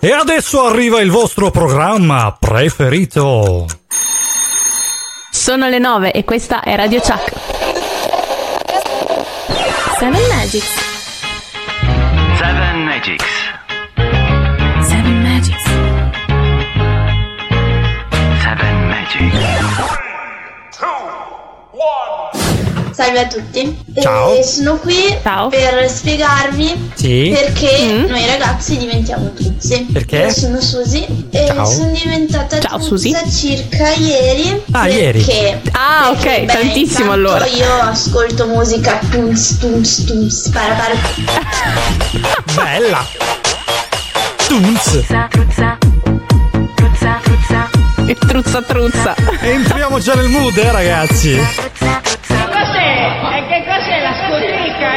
E adesso arriva il vostro programma preferito. Sono le 9 e questa è Radio Chuck. Seven Magics. Seven Magics. Salve a tutti. Ciao. Eh, sono qui Ciao. per spiegarvi Sì. perché Mm. noi ragazzi diventiamo truzzi. Perché? Io sono Susi e Ciao. sono diventata Ciao, truzza Susi. circa ieri. Ah, ieri. perché, Ah, perché, ok, beh, tantissimo allora. Io ascolto musica tunz tunz tunz para para. Bella. Tunz. E truzza truzza. Entriamo già nel mood, eh, ragazzi. Cos'è? E che cos'è la scotica?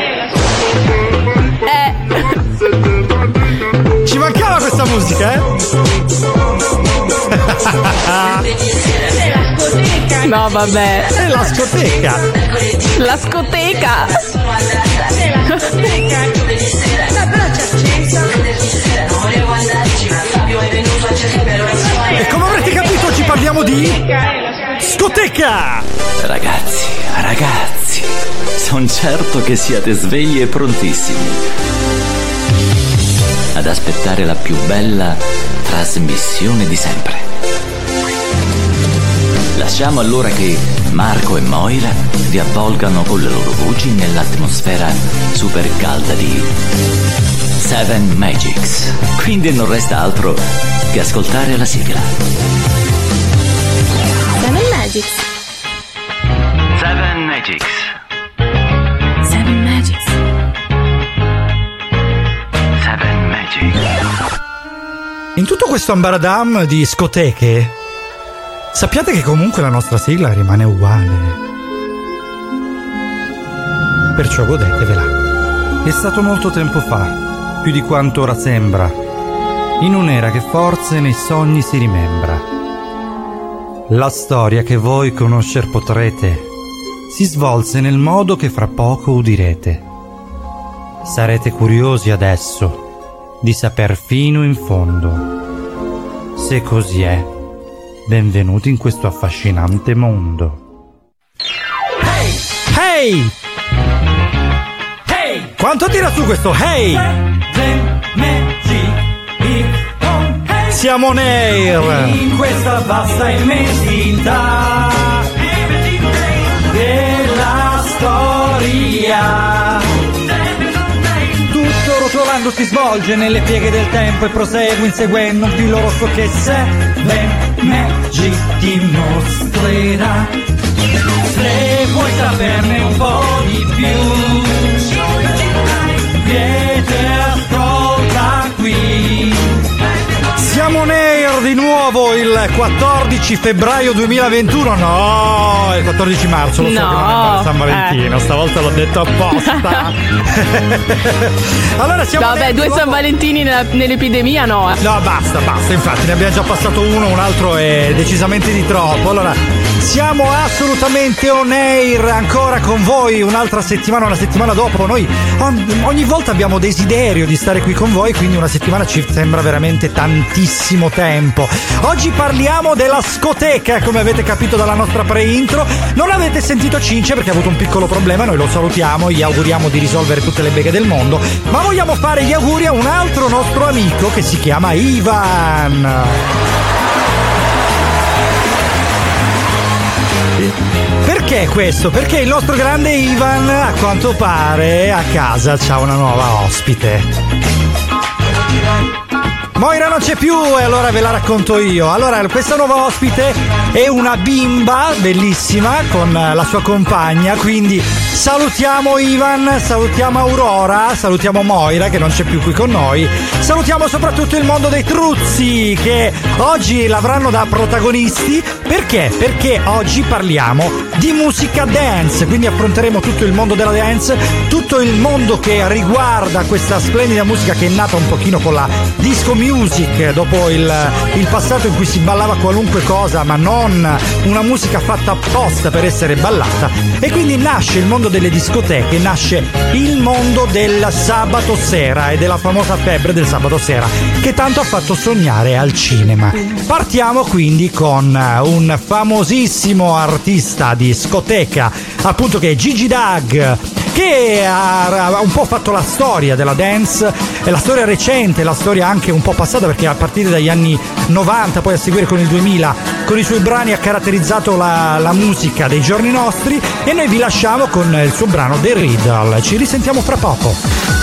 Eh, Eh, Ci mancava questa musica, eh? cos'è la scotica? no vabbè. È la scoteca. La scoteca. Cos'è la accento. E come avrete capito oggi parliamo di È la scotica. scoteca. Ragazzi, ragazzi, sono certo che siate svegli e prontissimi ad aspettare la più bella trasmissione di sempre. Lasciamo allora che Marco e Moira vi avvolgano con le loro voci nell'atmosfera super calda di Seven Magics. Quindi non resta altro che ascoltare la sigla. Seven Magics. Seven Magics. Seven Magics. Seven Magics. In tutto questo ambaradam di scoteche, sappiate che comunque la nostra sigla rimane uguale. Perciò godetevela. È stato molto tempo fa, più di quanto ora sembra, in un'era che forse nei sogni si rimembra. La storia che voi conoscer potrete si svolse nel modo che fra poco udirete. Sarete curiosi adesso di saper fino in fondo. Se così è, benvenuti in questo affascinante mondo. Hey! Hey! Quanto tira su questo hey? Siamo Nair! in questa vasta immensità della storia. Tutto rotolando si svolge nelle pieghe del tempo e prosegue inseguendo un filo rosso che Seven Magic ti mostrerà. Se vuoi saperne un po' di più, vieni Siamo Nair di nuovo il 14 febbraio 2021. No, il 14 marzo, lo so No, San Valentino, eh. stavolta l'ho detto apposta. allora siamo Vabbè, due San Valentini nella- nell'epidemia no. No, basta, basta, infatti ne abbiamo già passato uno, un altro è decisamente di troppo. Allora, siamo assolutamente on air ancora con voi un'altra settimana, una settimana dopo. Noi ogni volta abbiamo desiderio di stare qui con voi, quindi una settimana ci sembra veramente tantissimo tempo. Oggi parliamo della scoteca, come avete capito dalla nostra pre-intro. Non avete sentito Cince perché ha avuto un piccolo problema, noi lo salutiamo, gli auguriamo di risolvere tutte le beghe del mondo, ma vogliamo fare gli auguri a un altro nostro amico che si chiama Ivan. Perché questo? Perché il nostro grande Ivan, a quanto pare, a casa c'ha una nuova ospite. Moira non c'è più e allora ve la racconto io. Allora, questa nuova ospite è una bimba bellissima con la sua compagna, quindi salutiamo Ivan, salutiamo Aurora, salutiamo Moira che non c'è più qui con noi, salutiamo soprattutto il mondo dei truzzi che oggi l'avranno da protagonisti. Perché? Perché oggi parliamo di musica dance, quindi affronteremo tutto il mondo della dance, tutto il mondo che riguarda questa splendida musica che è nata un pochino con la disco music music, dopo il, il passato in cui si ballava qualunque cosa, ma non una musica fatta apposta per essere ballata. E quindi nasce il mondo delle discoteche, nasce il mondo del sabato sera e della famosa febbre del sabato sera, che tanto ha fatto sognare al cinema. Partiamo quindi con un famosissimo artista di discoteca, appunto che è Gigi Dag, che ha, un po' fatto la storia della dance, la storia recente, la storia anche un po' passata perché a partire dagli anni 90, poi a seguire con il 2000, con i suoi brani ha caratterizzato la, la musica dei giorni nostri e noi vi lasciamo con il suo brano The Riddle. Ci risentiamo fra poco.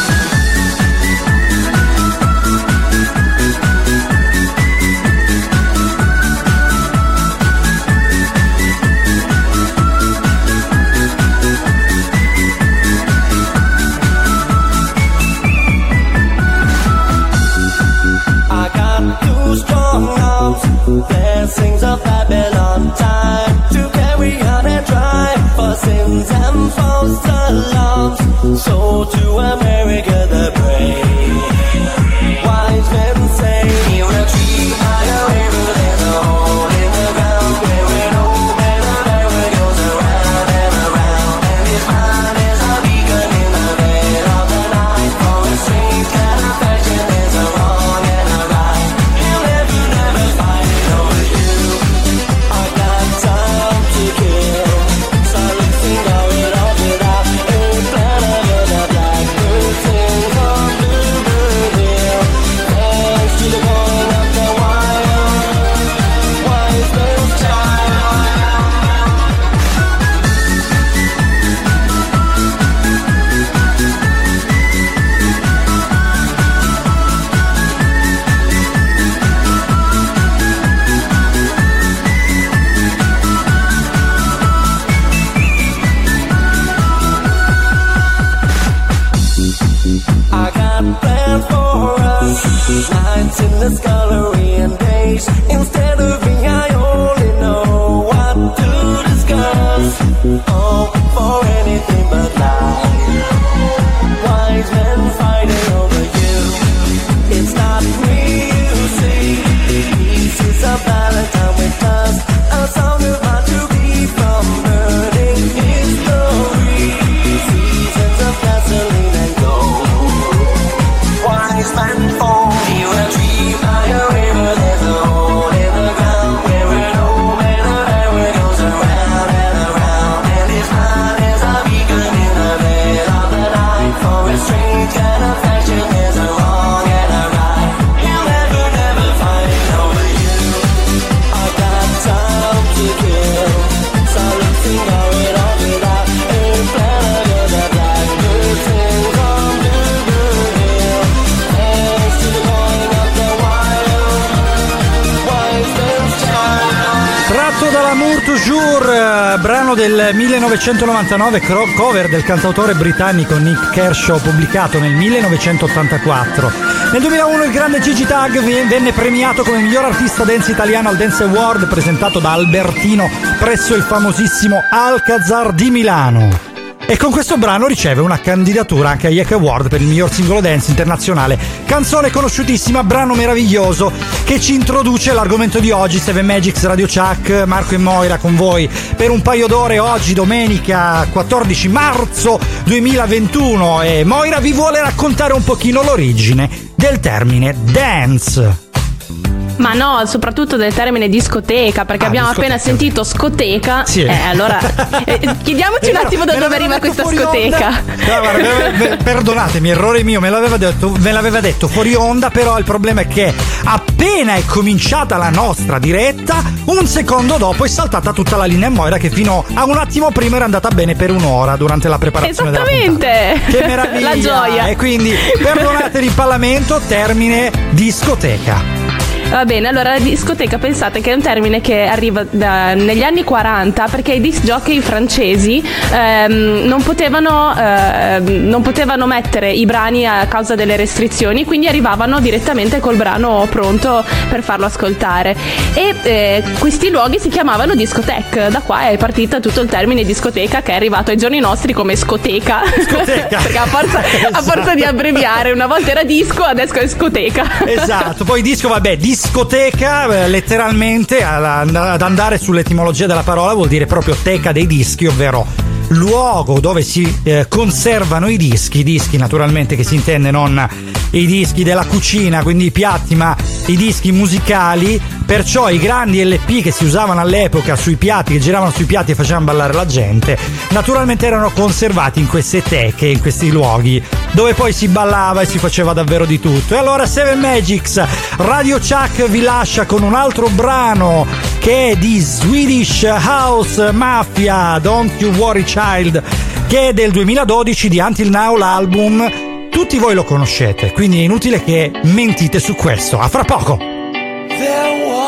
And false alarms. So to America the brave, 1999, cro- cover del cantautore britannico Nick Kershaw, pubblicato nel 1984. Nel 2001 il grande Gigi Tag venne premiato come miglior artista dance italiano al Dance Award presentato da Albertino presso il famosissimo Alcazar di Milano. E con questo brano riceve una candidatura anche agli Hack Award per il miglior singolo dance internazionale. Canzone conosciutissima, brano meraviglioso che ci introduce l'argomento di oggi. Seven Magics Radio Chuck, Marco e Moira con voi per un paio d'ore oggi, domenica 14 marzo 2021. E Moira vi vuole raccontare un pochino l'origine del termine dance. Ma no, soprattutto del termine discoteca, perché Ah, abbiamo discoteca. appena sentito scoteca. Sì. Eh, allora eh, chiediamoci un attimo da me dove arriva questa scoteca. No, guarda, perdonatemi, errore mio, me l'aveva, detto, me l'aveva detto fuori onda, però il problema è che appena è cominciata la nostra diretta, un secondo dopo è saltata tutta la linea Moira che fino a un attimo prima era andata bene per un'ora durante la preparazione Esattamente. Che meraviglia! La gioia. E quindi perdonate l'impallamento, termine discoteca. Va bene, allora la discoteca pensate che è un termine che arriva da- negli anni 40 perché i disc jockey francesi ehm, non, potevano, ehm, non potevano mettere i brani a causa delle restrizioni, quindi arrivavano direttamente col brano pronto per farlo ascoltare. E eh, questi luoghi si chiamavano discoteca, da qua è partito tutto il termine discoteca che è arrivato ai giorni nostri come scoteca. Scoteca. perché a forza, a forza di abbreviare, una volta era disco, adesso è scoteca. Esatto, poi disco, vabbè, discoteca eh, letteralmente ad andare sull'etimologia della parola vuol dire proprio teca dei dischi, ovvero luogo dove si eh, conservano i dischi, i dischi naturalmente che si intende non i dischi della cucina, quindi i piatti, ma i dischi musicali, perciò i grandi LP che si usavano all'epoca sui piatti, che giravano sui piatti e facevano ballare la gente, naturalmente erano conservati in queste teche, in questi luoghi, dove poi si ballava e si faceva davvero di tutto. E allora Seven Magics, Radio Chuck vi lascia con un altro brano che è di Swedish House Mafia, Don't You Worry Child, che è del 2012 di Until Now l'album. Tutti voi lo conoscete, quindi è inutile che mentite su questo. A fra poco!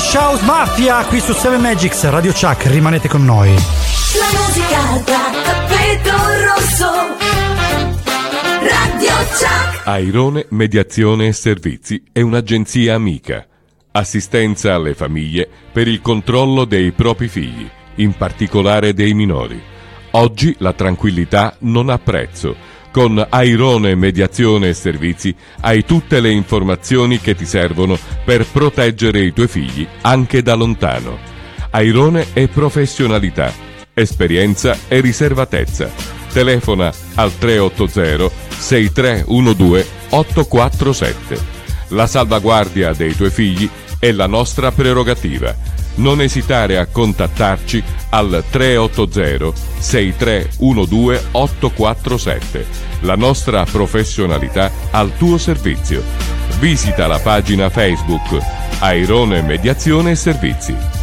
Swedish House Mafia, qui su 7 Magics, Radio Chuck, rimanete con noi. La musica da tappeto rosso. Radio Chuck. Airone Mediazione e Servizi è un'agenzia amica. Assistenza alle famiglie per il controllo dei propri figli, in particolare dei minori. Oggi la tranquillità non ha prezzo. Con Airone Mediazione e Servizi hai tutte le informazioni che ti servono per proteggere i tuoi figli anche da lontano. Airone è professionalità, esperienza e riservatezza. Telefona al 380 6312 847. La salvaguardia dei tuoi figli è la nostra prerogativa. Non esitare a contattarci al 380 6312 847. La nostra professionalità al tuo servizio. Visita la pagina Facebook Airone Mediazione Servizi.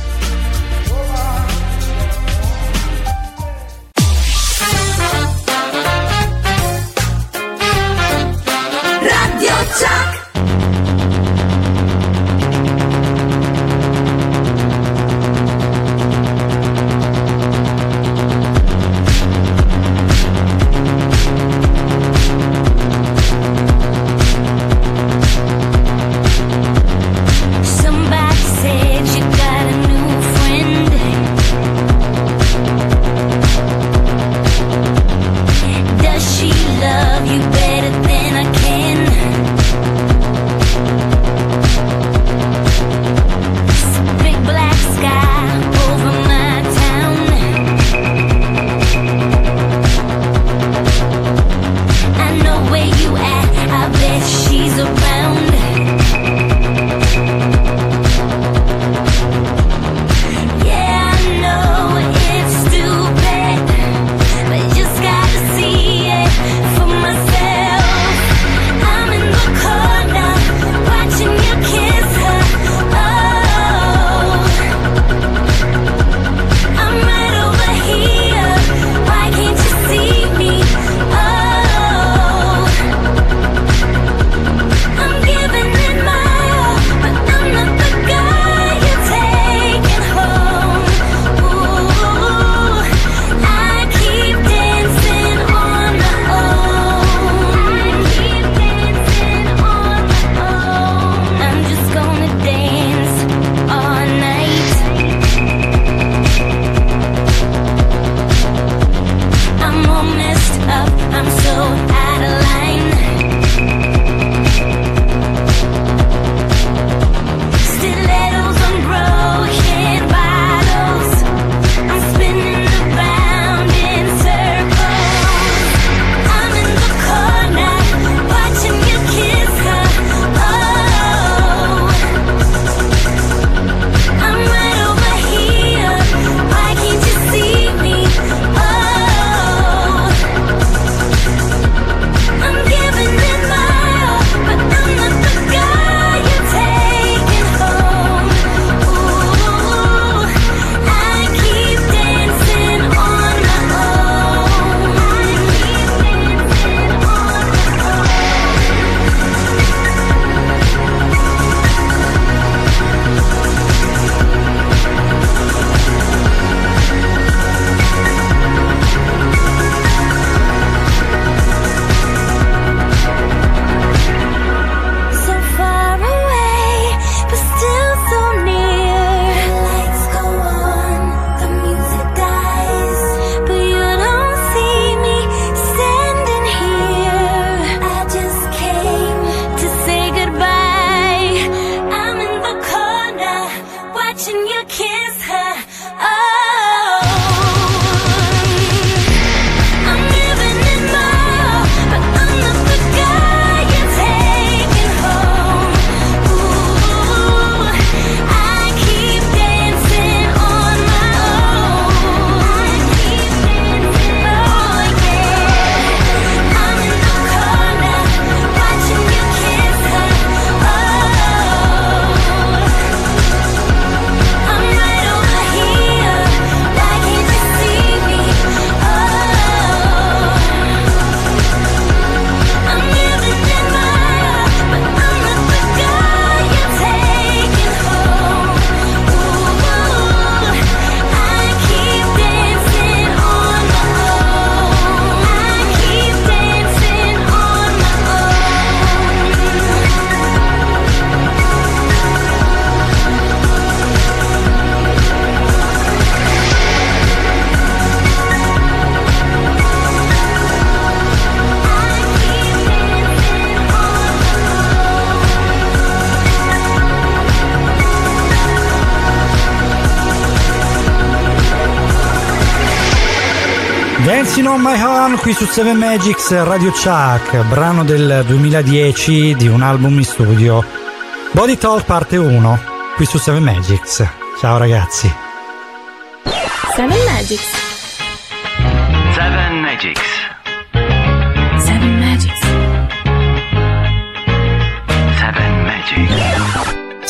On My Own qui su 7 Magics Radio Chuck, brano del 2010 di un album in studio. Body Talk parte 1 qui su 7 Magics. Ciao ragazzi. Seven Magics. Seven Magics.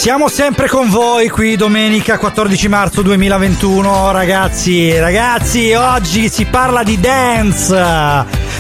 Siamo sempre con voi qui domenica 14 marzo 2021 ragazzi, ragazzi oggi si parla di dance.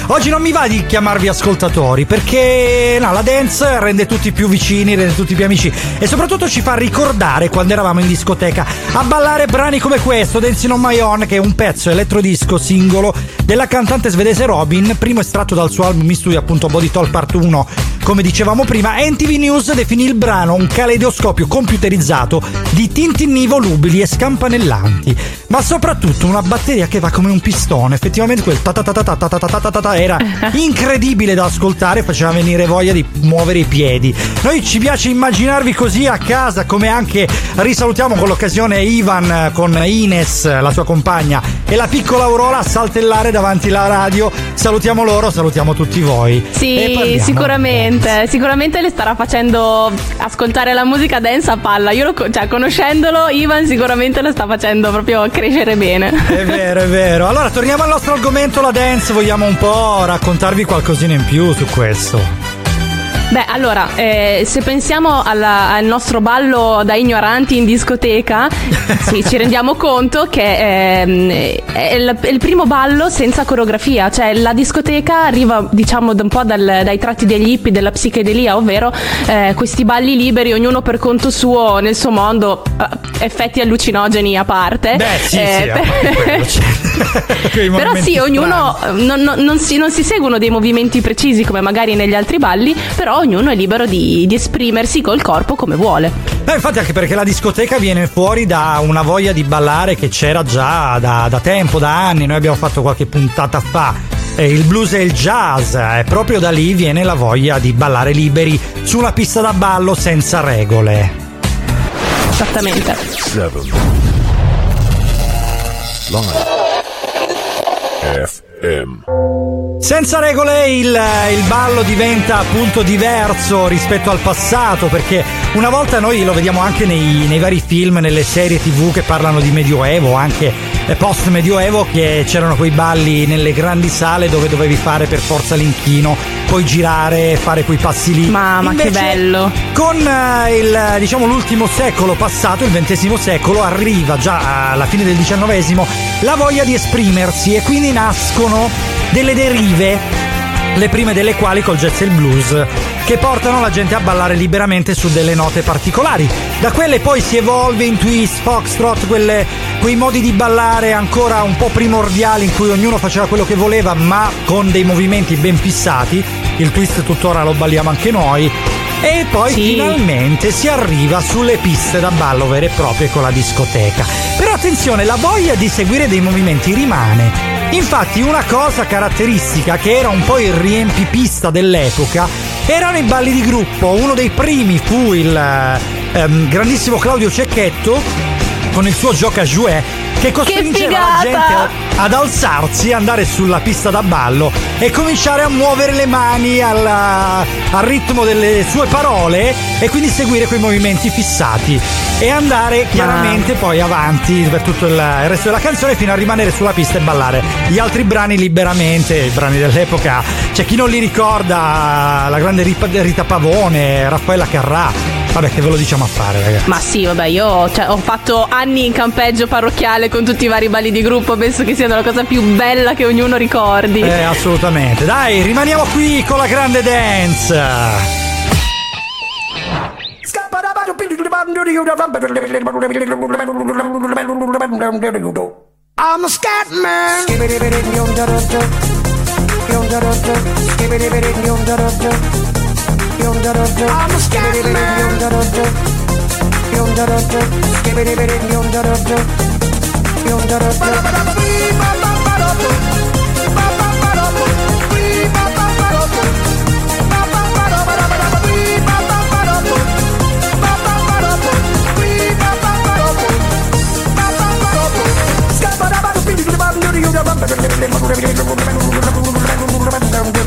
Oggi non mi va di chiamarvi ascoltatori perché no, la dance rende tutti più vicini, rende tutti più amici e soprattutto ci fa ricordare quando eravamo in discoteca. A ballare brani come questo, Dancing on My Own che è un pezzo elettrodisco singolo della cantante svedese Robin, primo estratto dal suo album in studio appunto Body Talk Part 1 come dicevamo prima, NTV News definì il brano un caleidoscopio computerizzato di tintinni volubili e scampanellanti, ma soprattutto una batteria che va come un pistone. Effettivamente quel ta ta ta ta ta ta ta era incredibile da ascoltare, faceva venire voglia di muovere i piedi. Noi ci piace immaginarvi così a casa, come anche risalutiamo con l'occasione Ivan con Ines, la sua compagna e la piccola Aurora a saltellare davanti alla radio. Salutiamo loro, salutiamo tutti voi. Sì, sicuramente, sicuramente le starà facendo ascoltare la musica dance a palla. Io lo, cioè, conoscendolo, Ivan sicuramente lo sta facendo proprio crescere bene. È vero, è vero. Allora, torniamo al nostro argomento, la dance. Vogliamo un po' raccontarvi qualcosina in più su questo. Beh, allora, eh, se pensiamo alla- al nostro ballo da ignoranti in discoteca, sì, ci rendiamo conto che ehm, è, il, è il primo ballo senza coreografia, cioè la discoteca arriva, diciamo, un po' dal- dai tratti degli hippie, della psichedelia, ovvero eh, questi balli liberi, ognuno per conto suo, nel suo mondo, eh, effetti allucinogeni a parte. Beh, sì, Eh, sì, a parte quello, cioè, quei Però sì, ognuno eh, non, non- non si, non si seguono dei movimenti precisi come magari negli altri balli, però ognuno è libero di, di esprimersi col corpo come vuole. No, infatti, anche perché la discoteca viene fuori da una voglia di ballare che c'era già da, da tempo, da anni. Noi abbiamo fatto qualche puntata fa. eh, il blues e il jazz, e proprio da lì viene la voglia di ballare liberi su una pista da ballo senza regole. Esattamente. Seven. Live. FM. Senza regole il, il ballo diventa appunto diverso rispetto al passato perché una volta noi lo vediamo anche nei, nei vari film, nelle serie tv che parlano di medioevo, anche eh, post medioevo che c'erano quei balli nelle grandi sale dove dovevi fare per forza l'inchino, poi girare, fare quei passi lì. Mamma, che Invece, bello. Con eh, il, diciamo, l'ultimo secolo passato, il XX secolo, arriva già alla fine del XIX la voglia di esprimersi e quindi nascono delle derive, le prime delle quali col jazz e il blues, che portano la gente a ballare liberamente su delle note particolari. Da quelle poi si evolve in twist, foxtrot, quelle- quei modi di ballare ancora un po' primordiali in cui ognuno faceva quello che voleva, ma con dei movimenti ben fissati. Il twist tuttora lo balliamo anche noi. E poi Sì. finalmente si arriva sulle piste da ballo vere e proprie con la discoteca. Però attenzione, la voglia di seguire dei movimenti rimane. Infatti una cosa caratteristica che era un po' il riempipista dell'epoca erano i balli di gruppo. Uno dei primi fu il eh, ehm, grandissimo Claudio Cecchetto con il suo gioca jouet che costringeva la figata! gente a- ad alzarsi, andare sulla pista da ballo e cominciare a muovere le mani alla- al ritmo delle sue parole e quindi seguire quei movimenti fissati e andare chiaramente poi avanti per tutto il, il resto della canzone fino a rimanere sulla pista e ballare gli altri brani liberamente, i brani dell'epoca. C'è chi non li ricorda, la grande Rita Pavone, Raffaella Carrà. Vabbè, che ve lo diciamo a fare, ragazzi. Ma sì, vabbè, io cioè, ho fatto anni in campeggio parrocchiale con tutti i vari balli di gruppo, penso che sia la cosa più bella che ognuno ricordi. Eh, assolutamente. Dai, rimaniamo qui con la grande dance. I'm a scat man. I'm a scat man. Scat,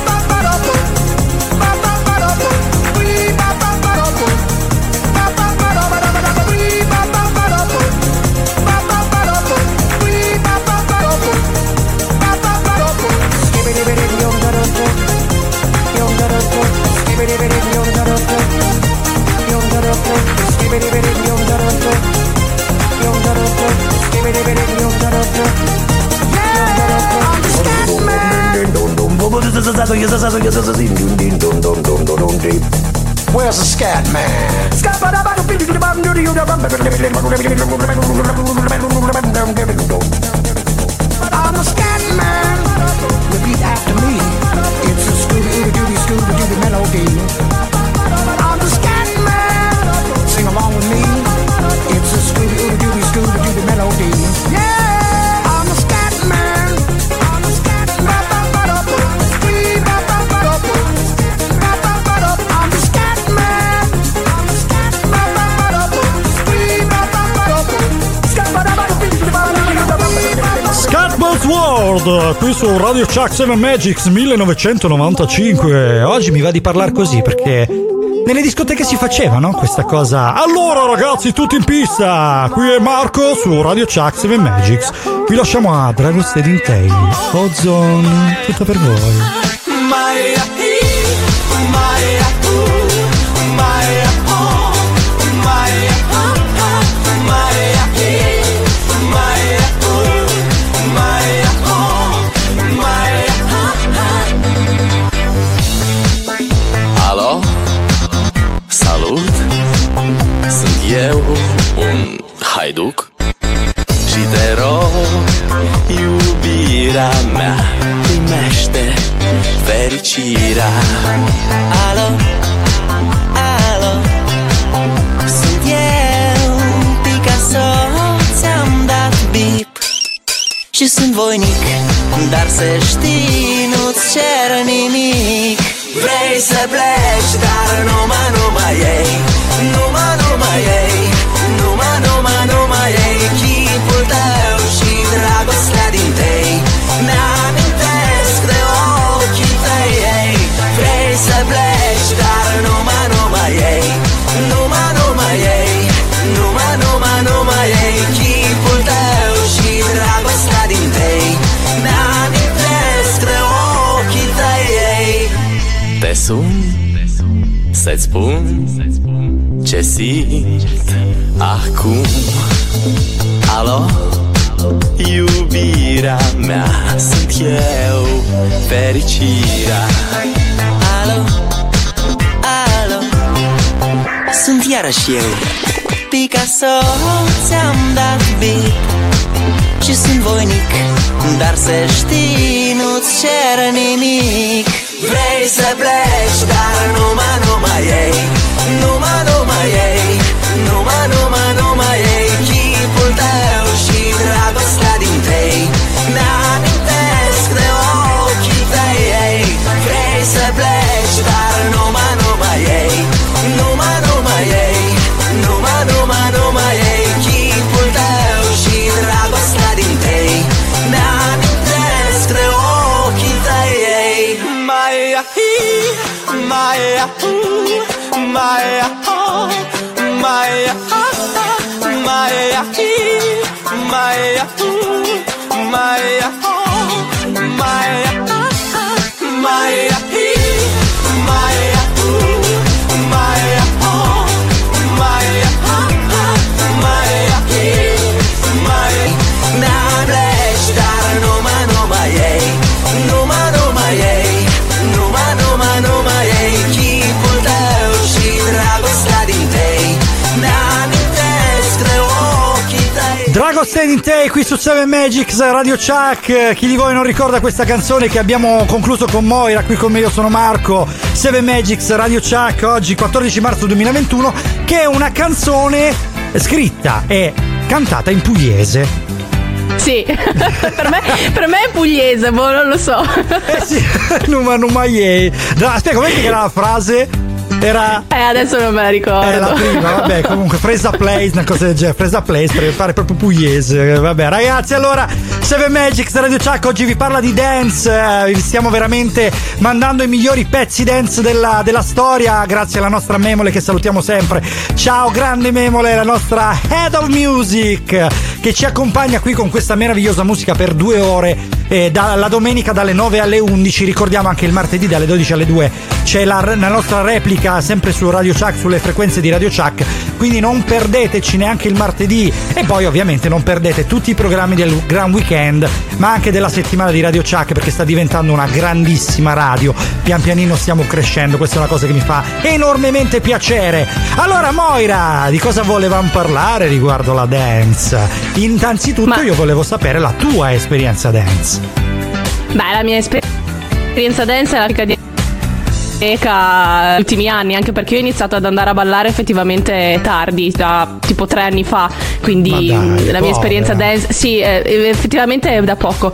Where's the scat man? I'm the scat man. Repeat after me. It's a Scooby Dooby Scooby Dooby melody. Scatbolt World, qui su Radio Chuck 7 Magics 1995. Oggi mi va di parlare così perché nelle discoteche si faceva, no? Questa cosa. Allora ragazzi, tutti in pista! Qui è Marco su Radio Chuck 7 Magics. Vi lasciamo a Dragon Steady Tail. Ozone, tutto per voi. Haiduc Și te rog, iubirea mea Primește fericirea Alo? Alo? Sunt eu, Picasso Ți-am dat bip Și sunt voinic Dar să știi, simt acum Alo? Iubirea mea sunt eu Fericirea Alo? Alo? Sunt iarăși eu Picasso ți-am dat beat Și sunt voinic Dar să știi nu-ți cer nimic Vrei să pleci, dar numai, numai ei. Numai, numai ei. Numai, numai, numai ei. Chipul tău și dragostea din tei my ooh, my heart, my heart, my my ooh, my tăi. Drago Stand in Tay qui su 7 Magics Radio Chuck. Chi di voi non ricorda questa canzone che abbiamo concluso con Moira? Qui con me io sono Marco. 7 Magics Radio Chuck oggi 14 marzo 2021 che è una canzone scritta e cantata in pugliese. Sì, per, me, per me è pugliese, boh, non lo so. Eh sì, Numa. Dai, Aspetta, com'è che era la frase? Era Eh, adesso non me la ricordo. È la prima, vabbè, comunque Fresa Place, una cosa del genere, Fresa Place per fare proprio pugliese. Vabbè, ragazzi, allora Seven Magics Radio Chuck oggi vi parla di dance. eh, vi stiamo veramente mandando i migliori pezzi dance della, della storia. Grazie alla nostra Memole che salutiamo sempre. Ciao, grande Memole, la nostra Head of Music che ci accompagna qui con questa meravigliosa musica per due ore. Eh, da- la domenica dalle 9 alle 11, ricordiamo anche il martedì dalle 12 alle 2 c'è la, la nostra replica sempre su Radio Chuck, sulle frequenze di Radio Chuck, quindi non perdeteci neanche il martedì e poi ovviamente non perdete tutti i programmi del Gran Weekend, ma anche della settimana di Radio Chuck perché sta diventando una grandissima radio, pian pianino stiamo crescendo, questa è una cosa che mi fa enormemente piacere. Allora Moira, di cosa volevamo parlare riguardo la dance? Innanzitutto io volevo sapere la tua esperienza dance. Beh, la mia esper- esperienza dance è la rica di negli ultimi anni, anche perché io ho iniziato ad andare a ballare effettivamente tardi, da tipo tre anni fa. Quindi dai, la mia povera. esperienza dance, sì, eh, effettivamente è da poco.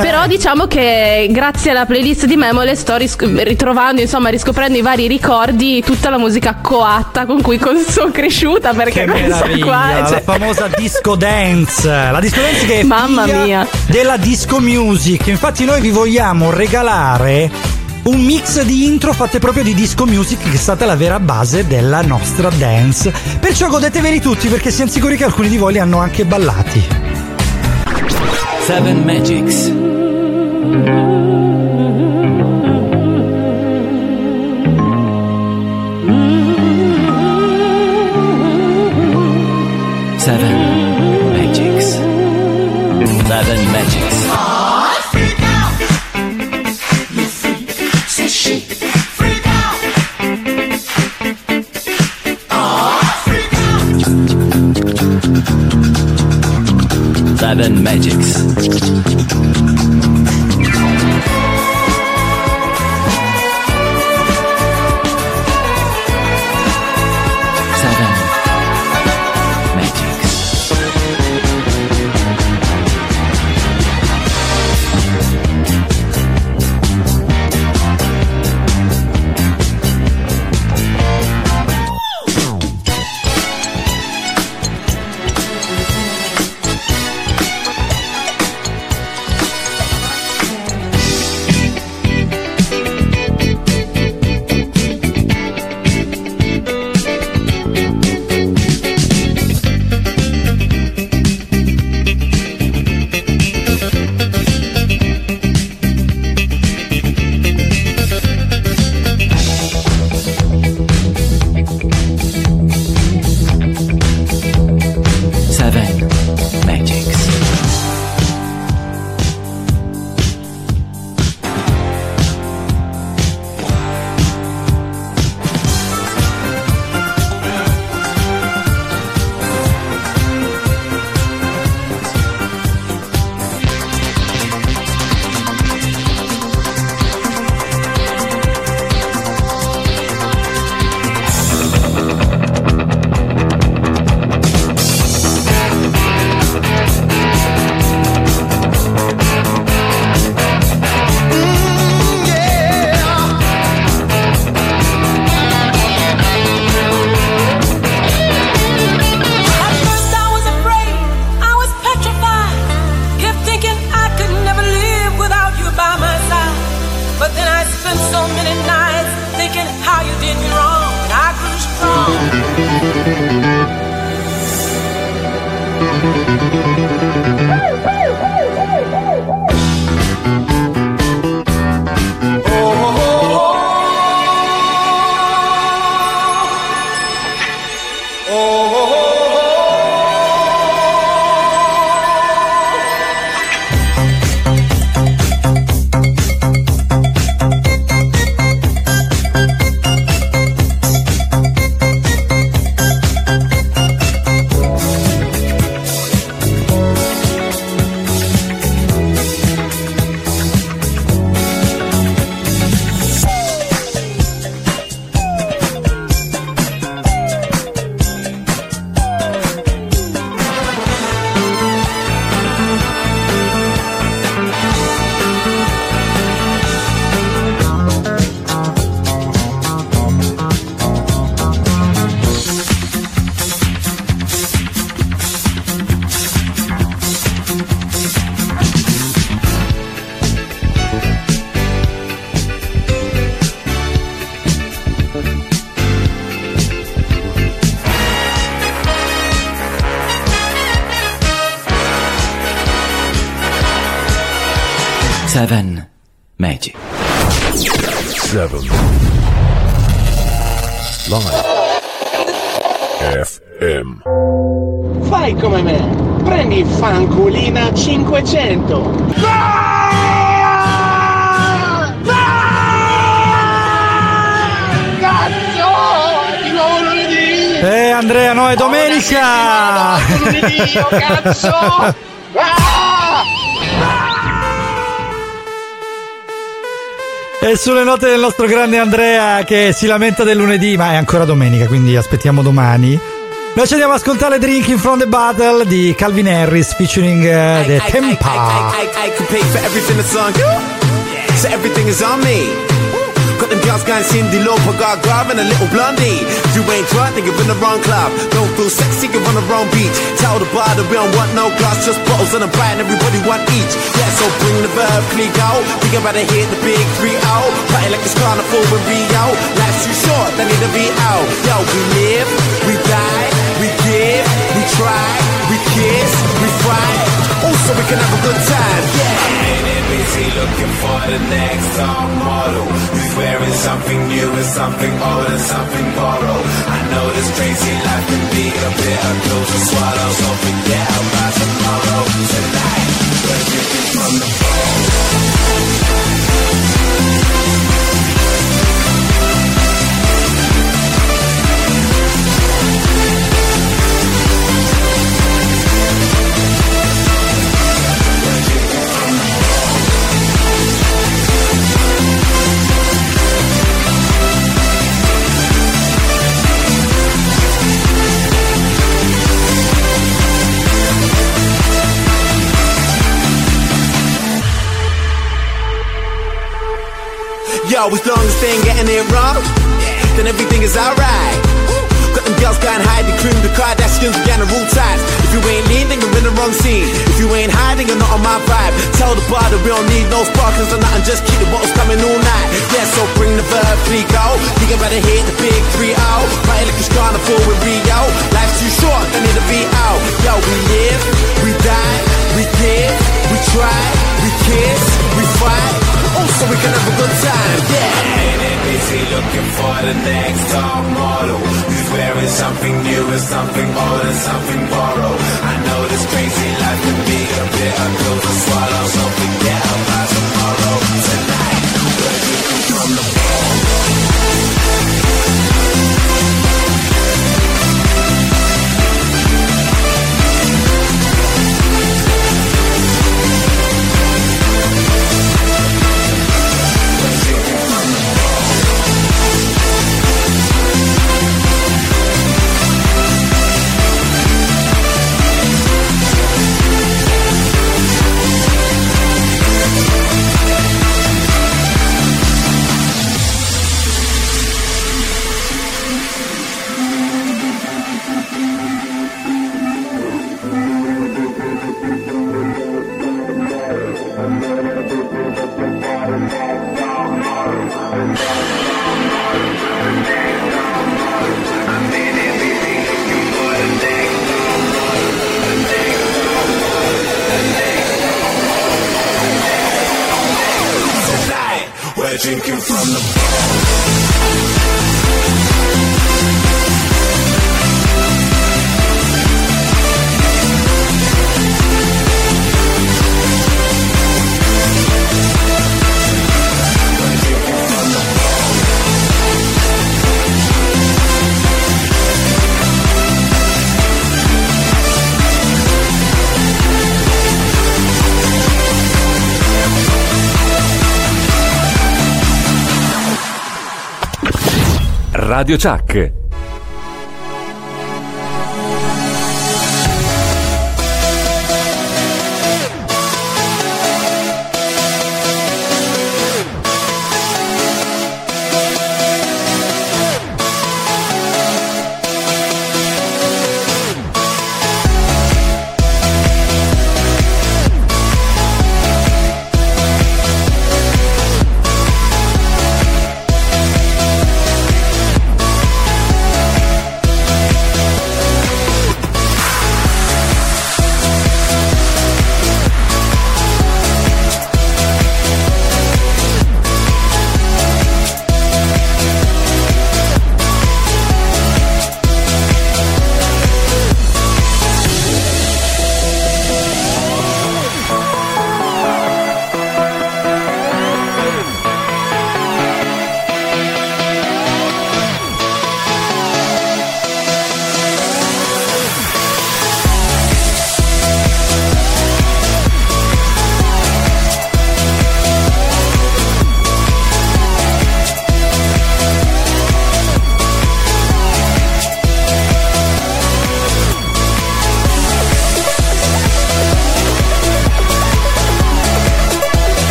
Però diciamo che grazie alla playlist di Memole sto ris- ritrovando, insomma, riscoprendo i vari ricordi, tutta la musica coatta con cui con- sono cresciuta. Perché Che meraviglia, qua, cioè- la famosa disco dance, la disco dance che è Mamma mia. della disco music. Infatti noi vi vogliamo regalare un mix di intro fatte proprio di disco music che è stata la vera base della nostra dance. Perciò godeteveli tutti perché siamo sicuri che alcuni di voi li hanno anche ballati. 7 Magics. Seven Seven Magics. Cazzo! Ah! E sulle note del nostro grande Andrea che si lamenta del lunedì, ma è ancora domenica, quindi aspettiamo domani. Noi ci andiamo ad ascoltare Drinking from the Battle di Calvin Harris featuring eh, The Tempa. I, I can pay for everything that's on you. So everything is on me. Got them girls going Cindy Lauper, got Grab and a little blondie. If you ain't drunk, then you're in the wrong club. Don't feel sexy, you're on the wrong beach. Tell the bar that we don't want no glass, just bottles and a bite, and everybody want each. Yeah, so bring the verb, click out. We about to hit the big three out. Party like it's carnival with Rio. Life's too short, they need to be out. Yo, we live, we die, we give, we try, we kiss, we fight. Also, we can have a good time. Yeah. Busy looking for the next top model who's wearing something new and something old and something borrowed. I know this crazy life can be a bit of pill to swallow, so forget about tomorrow. Tonight, we're drinking from the Yo, as long as they ain't getting it wrong, then everything is alright. Got them girls high, the cream, the Kardashians, the rule ties. If you ain't lean, then you're in the wrong scene. If you ain't hiding, you're not on my vibe. Tell the bar that we don't need no sparklers or nothing, just keep the bottles coming all night. Yeah, so bring the verb, free go. Think about to hit the big 3 out. Party like it's carnival with Rio. Life's too short, they need to be out. Yo, we live, we die, we give, we try, we kiss, we fight. Also, we can have a good time, yeah. Ain't it busy looking for the next top model who's wearing something new and something old and something borrowed. I know this crazy life can be a bit of to swallow, so forget about Radio Chuck.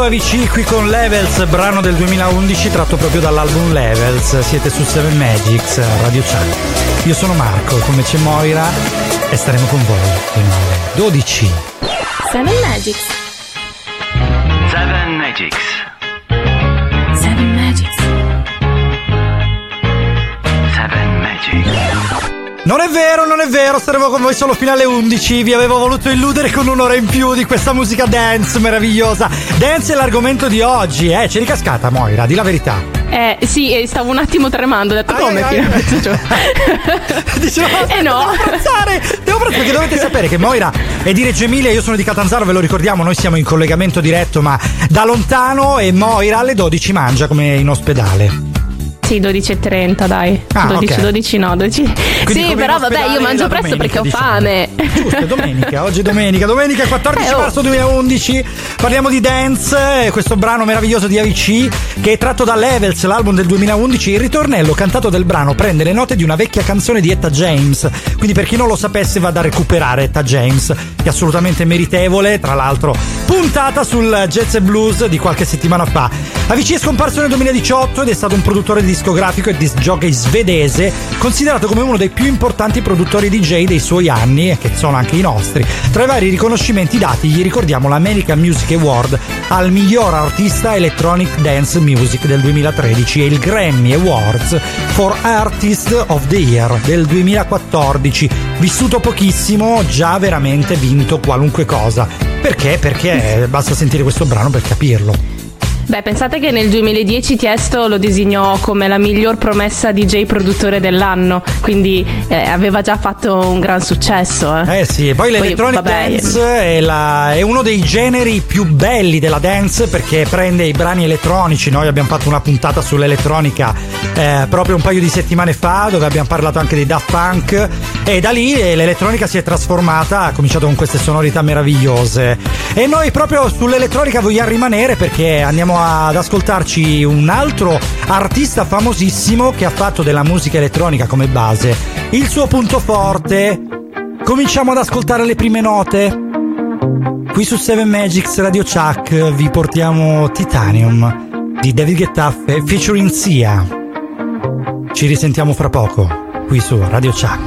Compianto AVC qui con Levels, brano del 2011 tratto proprio dall'album Levels. Siete su 7 Magics, Radio Chat. Io sono Marco, come c'è Moira e staremo con voi fino alle 12. Seven Magics. Seven Magics. Non è vero, non è vero, staremo con voi solo fino alle 11. Vi avevo voluto illudere con un'ora in più di questa musica dance meravigliosa. Dance è l'argomento di oggi, eh. C'è ricascata, Moira, di la verità. Eh sì, e stavo un attimo tremando, ho detto come ai, fino a ai. mezzogiorno? Dicevo, Eh no. Devo prazzare, devo prazzare, perché dovete sapere che Moira è di Reggio Emilia, io sono di Catanzaro, ve lo ricordiamo, noi siamo in collegamento diretto, ma da lontano e Moira alle 12 mangia come in ospedale. Sì, 12.30 dai. Ah, 12, ok. 12 no, 12. Quindi sì, però vabbè, io mangio presto perché ho domenica, fame. Giusto, domenica, oggi è domenica, domenica 14 Eh, oh. marzo 2011. Parliamo di Dance, eh, questo brano meraviglioso di AVC che è tratto da Levels, l'album del 2011. Il ritornello cantato del brano prende le note di una vecchia canzone di Etta James. Quindi per chi non lo sapesse vada a recuperare Etta James, che è assolutamente meritevole, tra l'altro puntata sul jazz e blues di qualche settimana fa. AVC è scomparso nel 2018 ed è stato un produttore discografico e disc jockey svedese, considerato come uno dei più importanti produttori DJ dei suoi anni, e che sono anche i nostri. Tra i vari riconoscimenti dati gli ricordiamo l'American Music Award al miglior artista electronic dance music del 2013 e il Grammy Awards for Artist of the Year del 2014. Vissuto pochissimo, già veramente vinto qualunque cosa. Perché? Perché basta sentire questo brano per capirlo. Beh, pensate che nel 2010 Tiesto lo designò come la miglior promessa DJ produttore dell'anno, quindi eh, aveva già fatto un gran successo. Eh, Eh sì, e poi l'electronic vabbè, dance è, la- è uno dei generi più belli della dance perché prende i brani elettronici. Noi abbiamo fatto una puntata sull'elettronica eh, proprio un paio di settimane fa dove abbiamo parlato anche dei Daft Punk e da lì eh, l'elettronica si è trasformata, ha cominciato con queste sonorità meravigliose. E noi proprio sull'elettronica vogliamo rimanere perché andiamo ad ascoltarci un altro artista famosissimo che ha fatto della musica elettronica come base il suo punto forte. Cominciamo ad ascoltare le prime note. Qui su 7 Magics Radio Chuck vi portiamo Titanium di David Guettaffe featuring Sia. Ci risentiamo fra poco qui su Radio Chuck.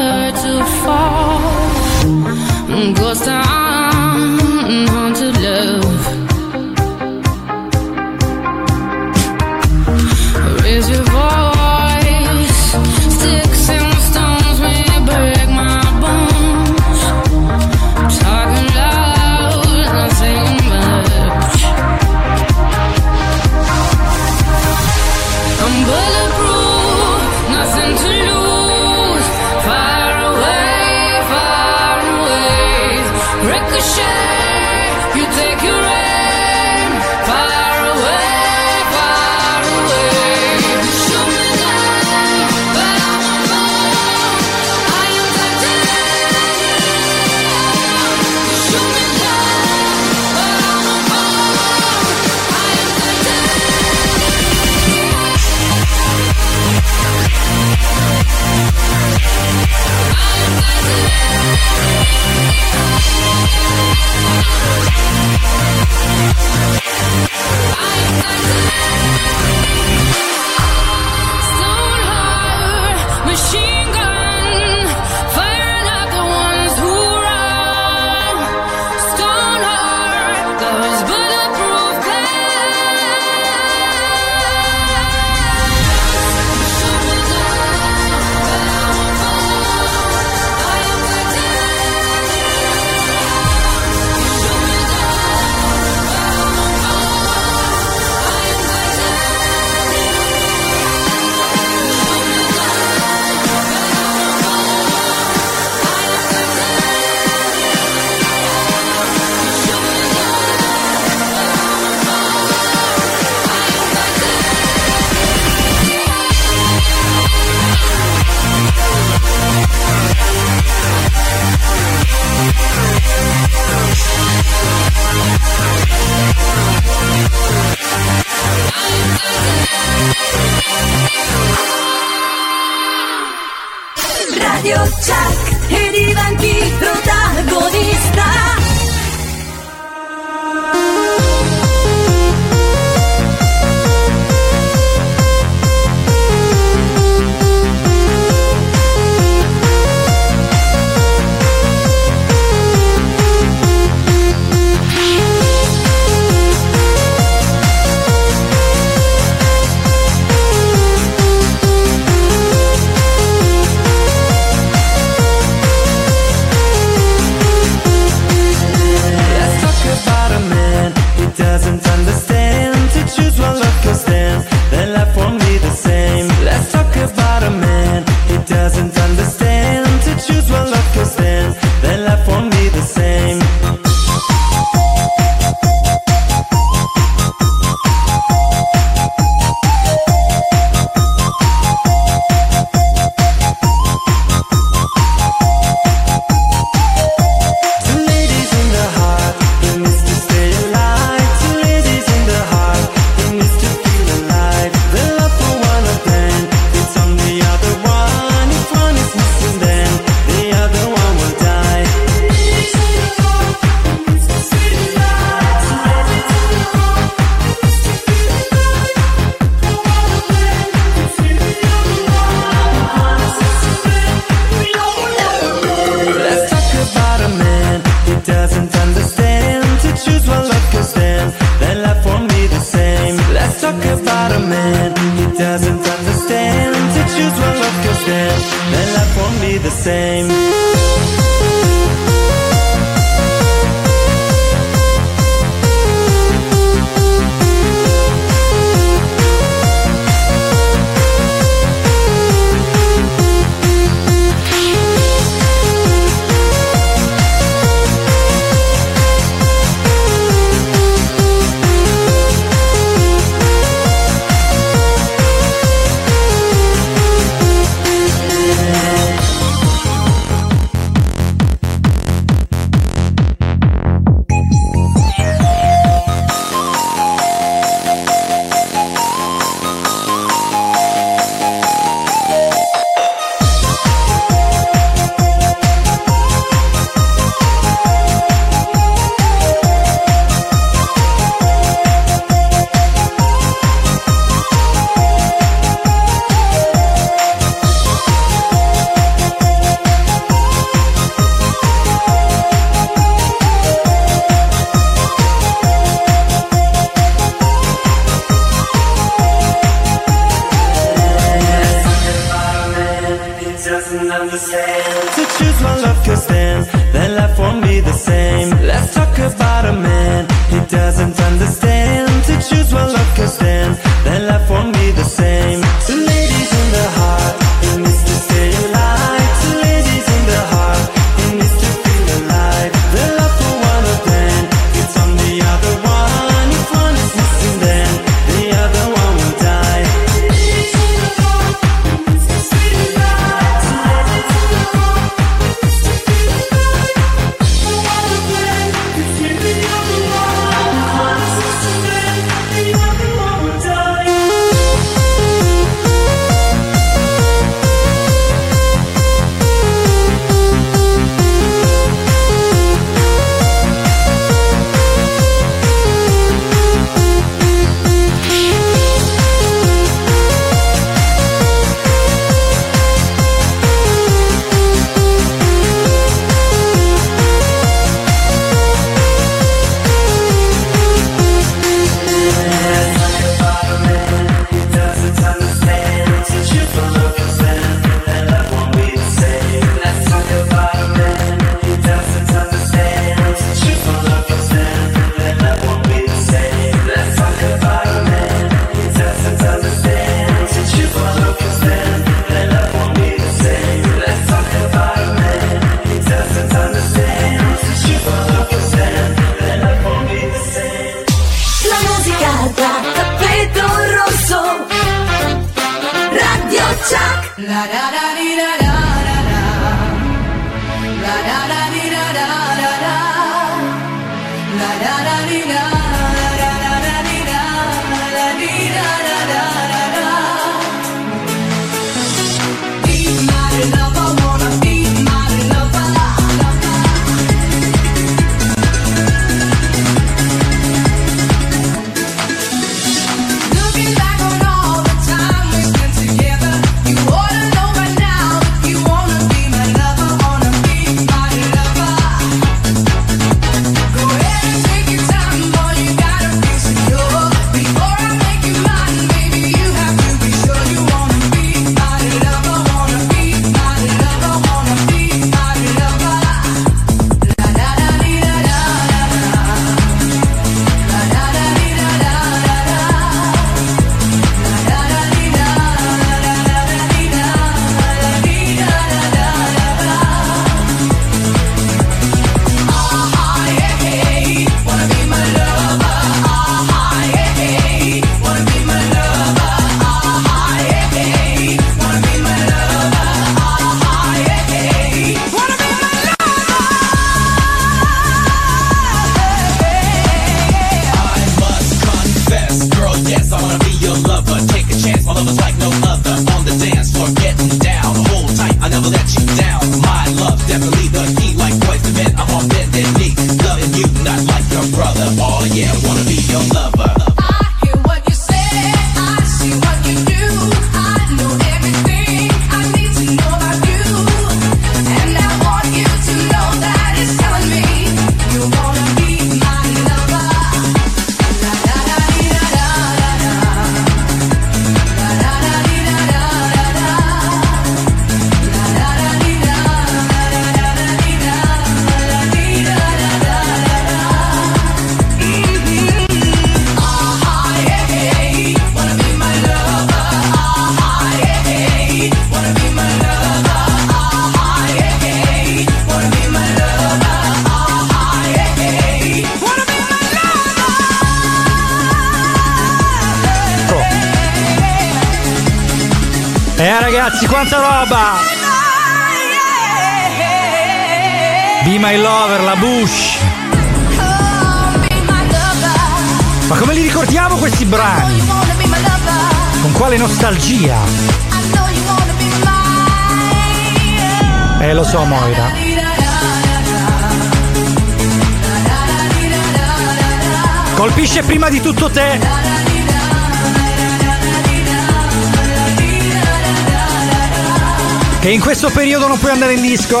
Disco?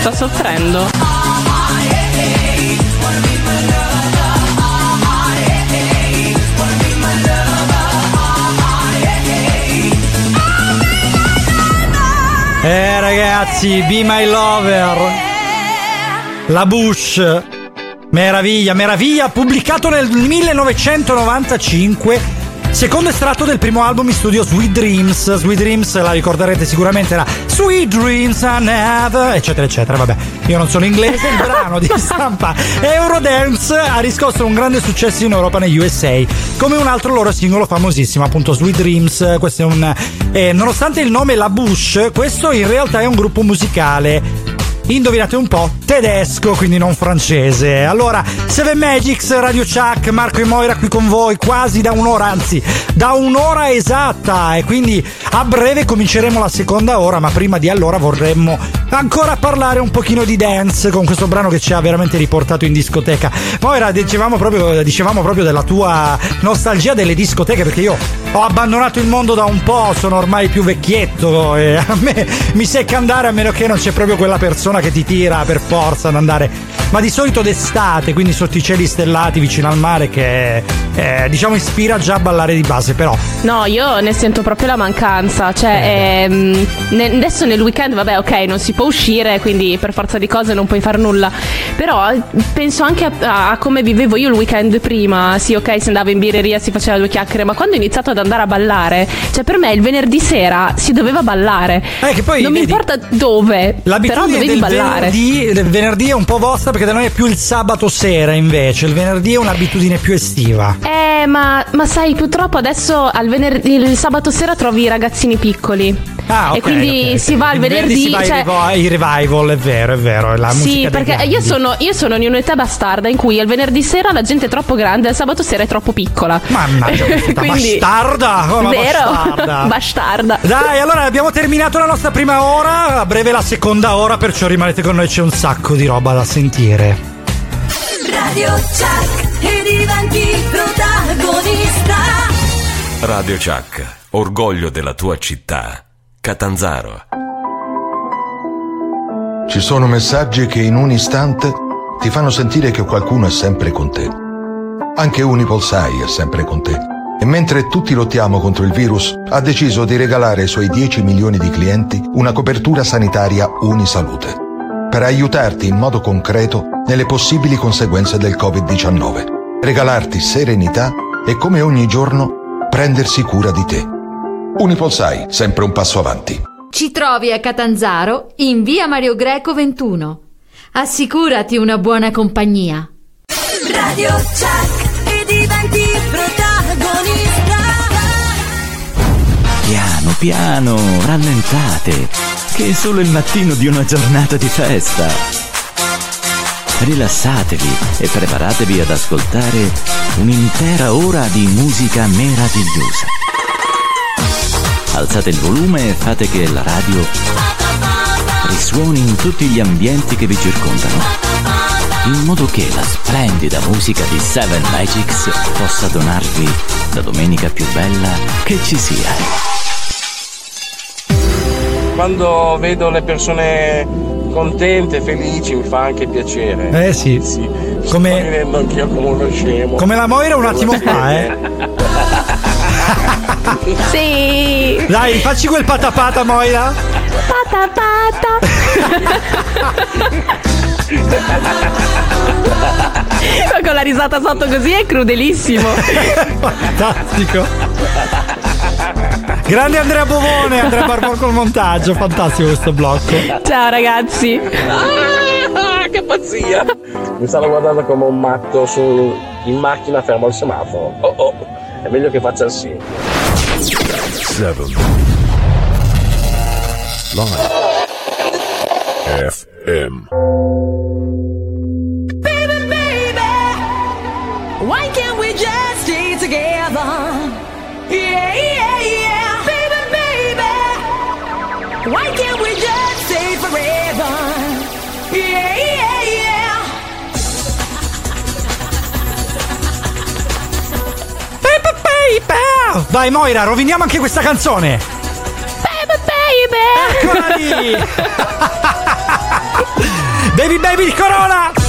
Sto soffrendo. Eh ragazzi, Be My Lover. La Bush. Meraviglia, meraviglia, pubblicato nel 1995. Secondo estratto del primo album in studio Sweet Dreams. Sweet Dreams la ricorderete sicuramente era Sweet Dreams I Never, eccetera, eccetera. Vabbè, io non sono inglese. Il brano di stampa Eurodance ha riscosso un grande successo in Europa negli USA, come un altro loro singolo famosissimo, appunto Sweet Dreams. Questo è un. eh, nonostante il nome La Bush, questo in realtà è un gruppo musicale indovinate un po', tedesco, quindi non francese. Allora, Seven Magics, Radio Chuck, Marco e Moira qui con voi quasi da un'ora, anzi, da un'ora esatta. E quindi a breve cominceremo la seconda ora, ma prima di allora vorremmo ancora parlare un pochino di dance con questo brano che ci ha veramente riportato in discoteca. Moira, dicevamo proprio, dicevamo proprio della tua nostalgia delle discoteche, perché io ho abbandonato il mondo da un po', sono ormai più vecchietto e a me mi secca andare a meno che non c'è proprio quella persona che ti tira per forza ad andare. Ma di solito d'estate, quindi sotto i cieli stellati vicino al mare, che eh, diciamo ispira già a ballare di base, però. No, io ne sento proprio la mancanza. Cioè, ehm, ne- adesso nel weekend, vabbè, ok, non si può uscire, quindi per forza di cose non puoi fare nulla. Però eh, penso anche a, a come vivevo io il weekend prima. Sì, ok, si andava in birreria, si faceva due chiacchiere, ma quando ho iniziato ad andare a ballare, cioè per me il venerdì sera si doveva ballare. Eh, che poi, non mi vedi, importa dove, però dovevi del ballare. venerdì, del venerdì è un po' vostra perché da noi è più il sabato sera invece. Il venerdì è un'abitudine più estiva. Eh, ma, ma sai, purtroppo adesso al venerdì, il sabato sera trovi i ragazzini piccoli. Ah, ok, e quindi ok. si va il venerdì. si va ai cioè- ai revival, è vero, è vero. è La sì, perché io sono, io sono in un'età bastarda in cui il venerdì sera la gente è troppo grande e il sabato sera è troppo piccola. Mannaggia, questa Quindi- bastarda! Oh, Vero? bastarda. bastarda. Dai, allora abbiamo terminato la nostra prima ora, a breve la seconda ora, perciò rimanete con noi, c'è un sacco di roba da sentire. Radio Chuck diventi protagonista. Radio Chuck, orgoglio della tua città. Catanzaro. Ci sono messaggi che in un istante ti fanno sentire che qualcuno è sempre con te. Anche Unipolsai è sempre con te. E mentre tutti lottiamo contro il virus, ha deciso di regalare ai suoi 10 milioni di clienti una copertura sanitaria Unisalute. Per aiutarti in modo concreto nelle possibili conseguenze del Covid-19. Regalarti serenità e come ogni giorno prendersi cura di te. Unipolsai, sempre un passo avanti. Ci trovi a Catanzaro in via Mario Greco 21. Assicurati una buona compagnia. Radio Chuck e diventi protagonista. Piano, piano, rallentate, che è solo il mattino di una giornata di festa. Rilassatevi e preparatevi ad ascoltare un'intera ora di musica meravigliosa. Alzate il volume e fate che la radio risuoni in tutti gli ambienti che vi circondano, in modo che la splendida musica di Seven Magics possa donarvi la domenica più bella che ci sia. Quando vedo le persone contente, felici, mi fa anche piacere. Eh sì. Come... Come- Mi rendo anch'io come uno scemo. Come la Moira un attimo fa, eh. Sì. Dai, facci quel patapata, Moira. Pata pata. Ma con la risata sotto così è crudelissimo. Fantastico. Grande Andrea Bovone, Andrea Barbon col montaggio, fantastico questo blocco. Ciao ragazzi. Ah, che pazzia! Mi stanno guardando come un matto su, in macchina fermo al semaforo. Oh oh, è meglio che faccia il sì. 7 Live FM Pepe! Dai Moira, roviniamo anche questa canzone. Baby, Eccola lì. baby baby il Corona.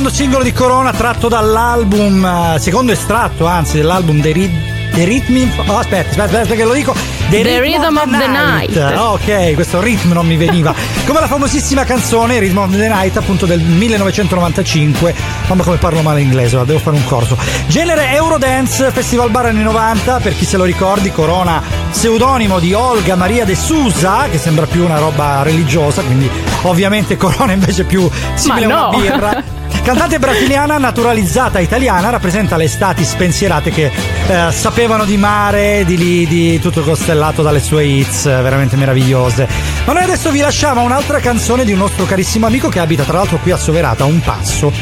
Secondo singolo di Corona tratto dall'album, eh, secondo estratto anzi dell'album The, Rid- The Rhythm. Oh, aspetta, aspetta, aspetta che lo dico. The Rhythm of the Night. Ah, ok, questo ritmo non mi veniva. come la famosissima canzone Rhythm of the Night, appunto del 1995. Mamma come parlo male inglese, ora devo fare un corso. Genere Eurodance, Festival Bar anni 90, per chi se lo ricordi, Corona, pseudonimo di Olga Maria de Sousa, che sembra più una roba religiosa, quindi ovviamente Corona invece più simile Ma a una no. birra. Cantante brasiliana naturalizzata italiana, rappresenta le estati spensierate che eh, sapevano di mare, di lidi, tutto costellato dalle sue hits eh, veramente meravigliose. Ma noi adesso vi lasciamo un'altra canzone di un nostro carissimo amico che abita tra l'altro qui a Soverata, a un passo,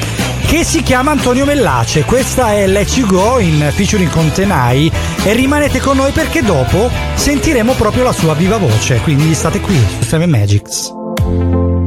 che si chiama Antonio Mellace. Questa è Let You Go in featuring con Tenai e rimanete con noi perché dopo sentiremo proprio la sua viva voce, quindi state qui su 7 Magics.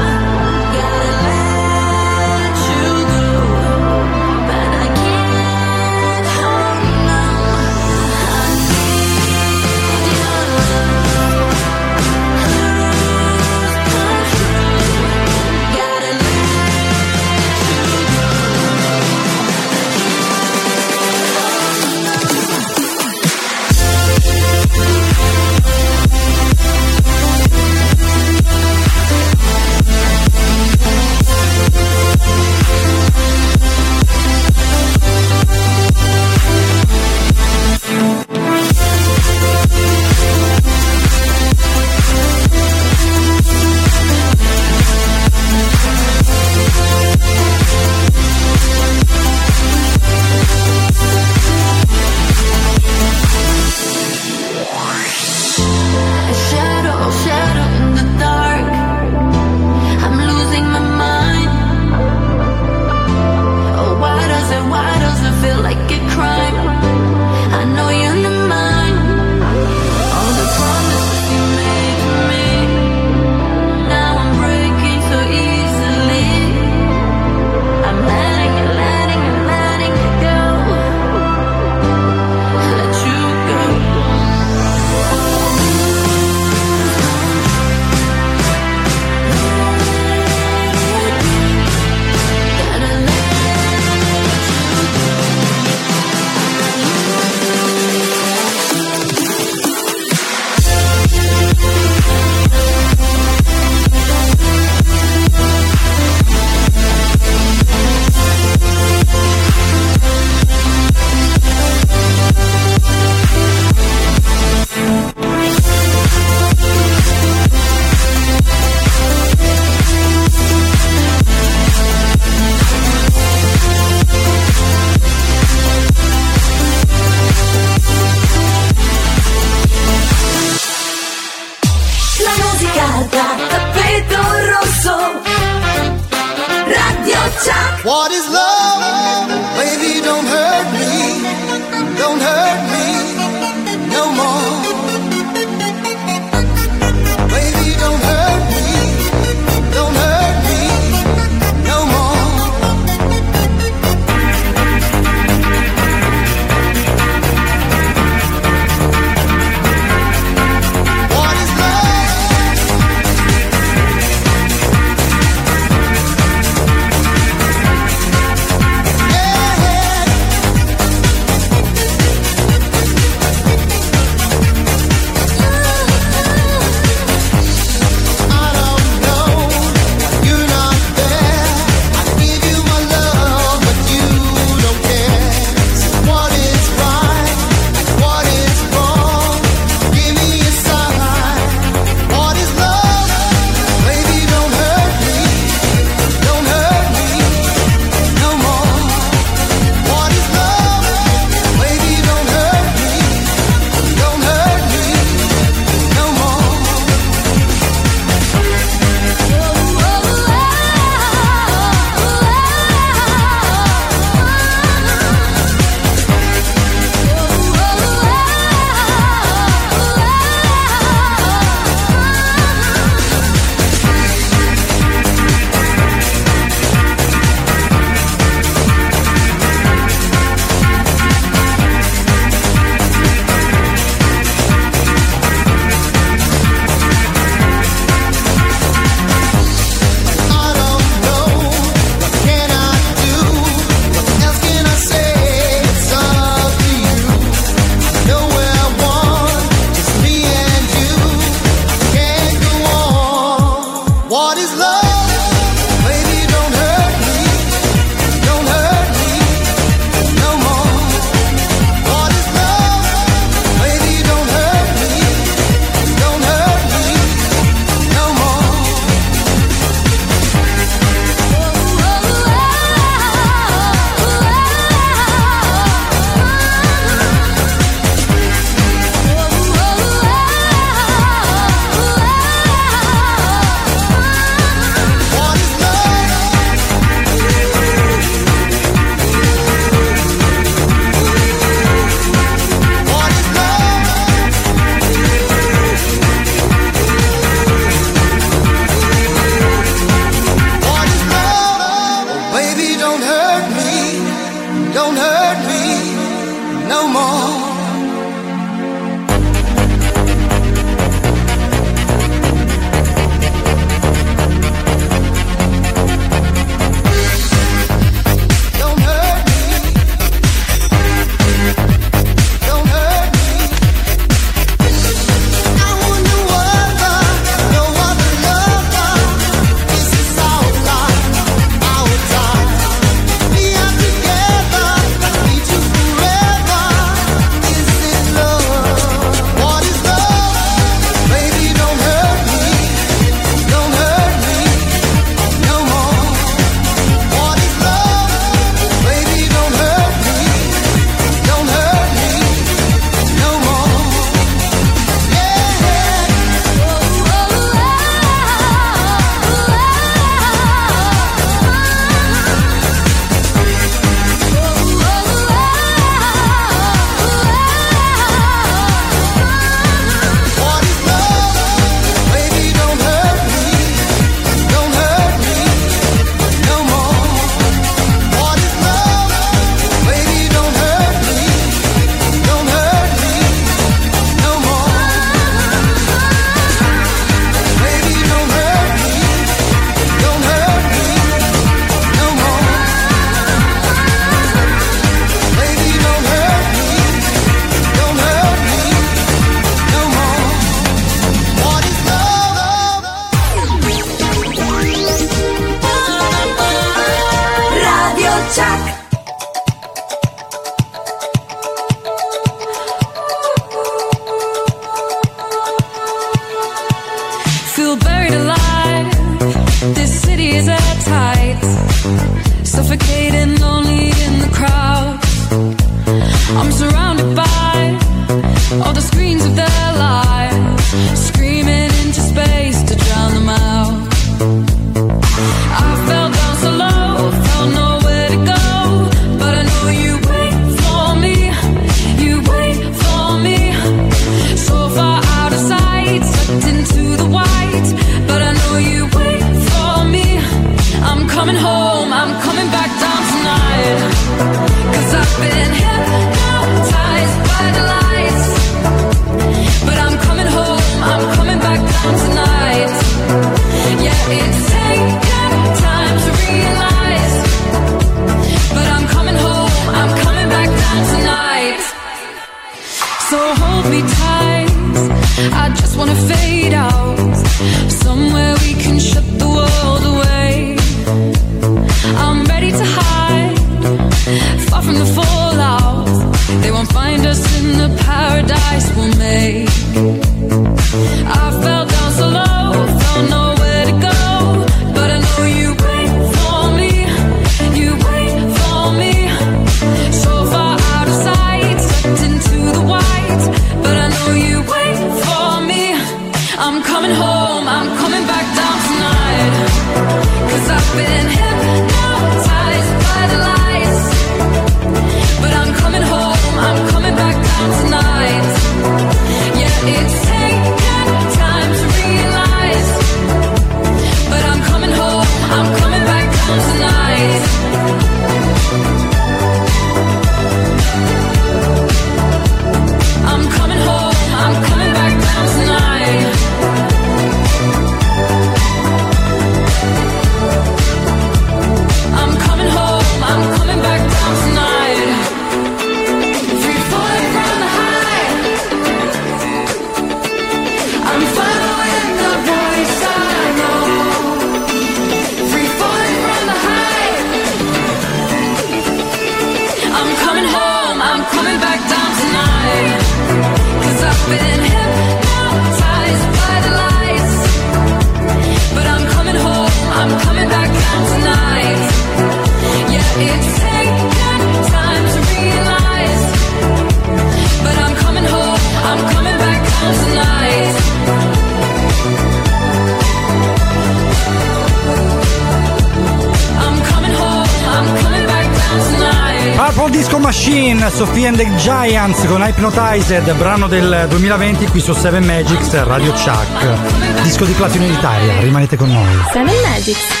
Hypnotized, brano del 2020 qui su 7 Magics Radio Chuck. Disco di platino in Italia, rimanete con noi. Seven Magics.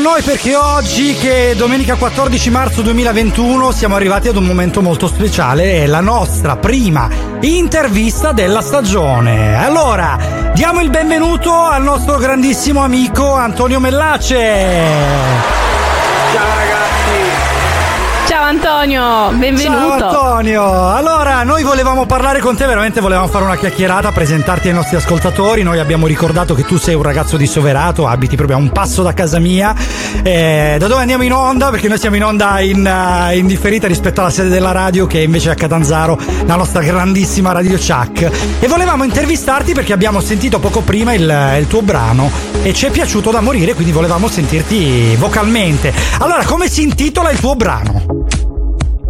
Con noi perché oggi, che è domenica 14 marzo 2021, siamo arrivati ad un momento molto speciale, è la nostra prima intervista della stagione. Allora, diamo il benvenuto al nostro grandissimo amico Antonio Mellace. Ciao ragazzi. Antonio, benvenuto. Ciao Antonio, allora noi volevamo parlare con te, veramente volevamo fare una chiacchierata, presentarti ai nostri ascoltatori, noi abbiamo ricordato che tu sei un ragazzo di Soverato, abiti proprio a un passo da casa mia, Eh, da dove andiamo in onda? Perché noi siamo in onda in, eh, in differita rispetto alla sede della radio che è invece a Catanzaro, la nostra grandissima Radio Chuck e volevamo intervistarti perché abbiamo sentito poco prima il, il tuo brano e ci è piaciuto da morire, quindi volevamo sentirti vocalmente. Allora, come si intitola il tuo brano?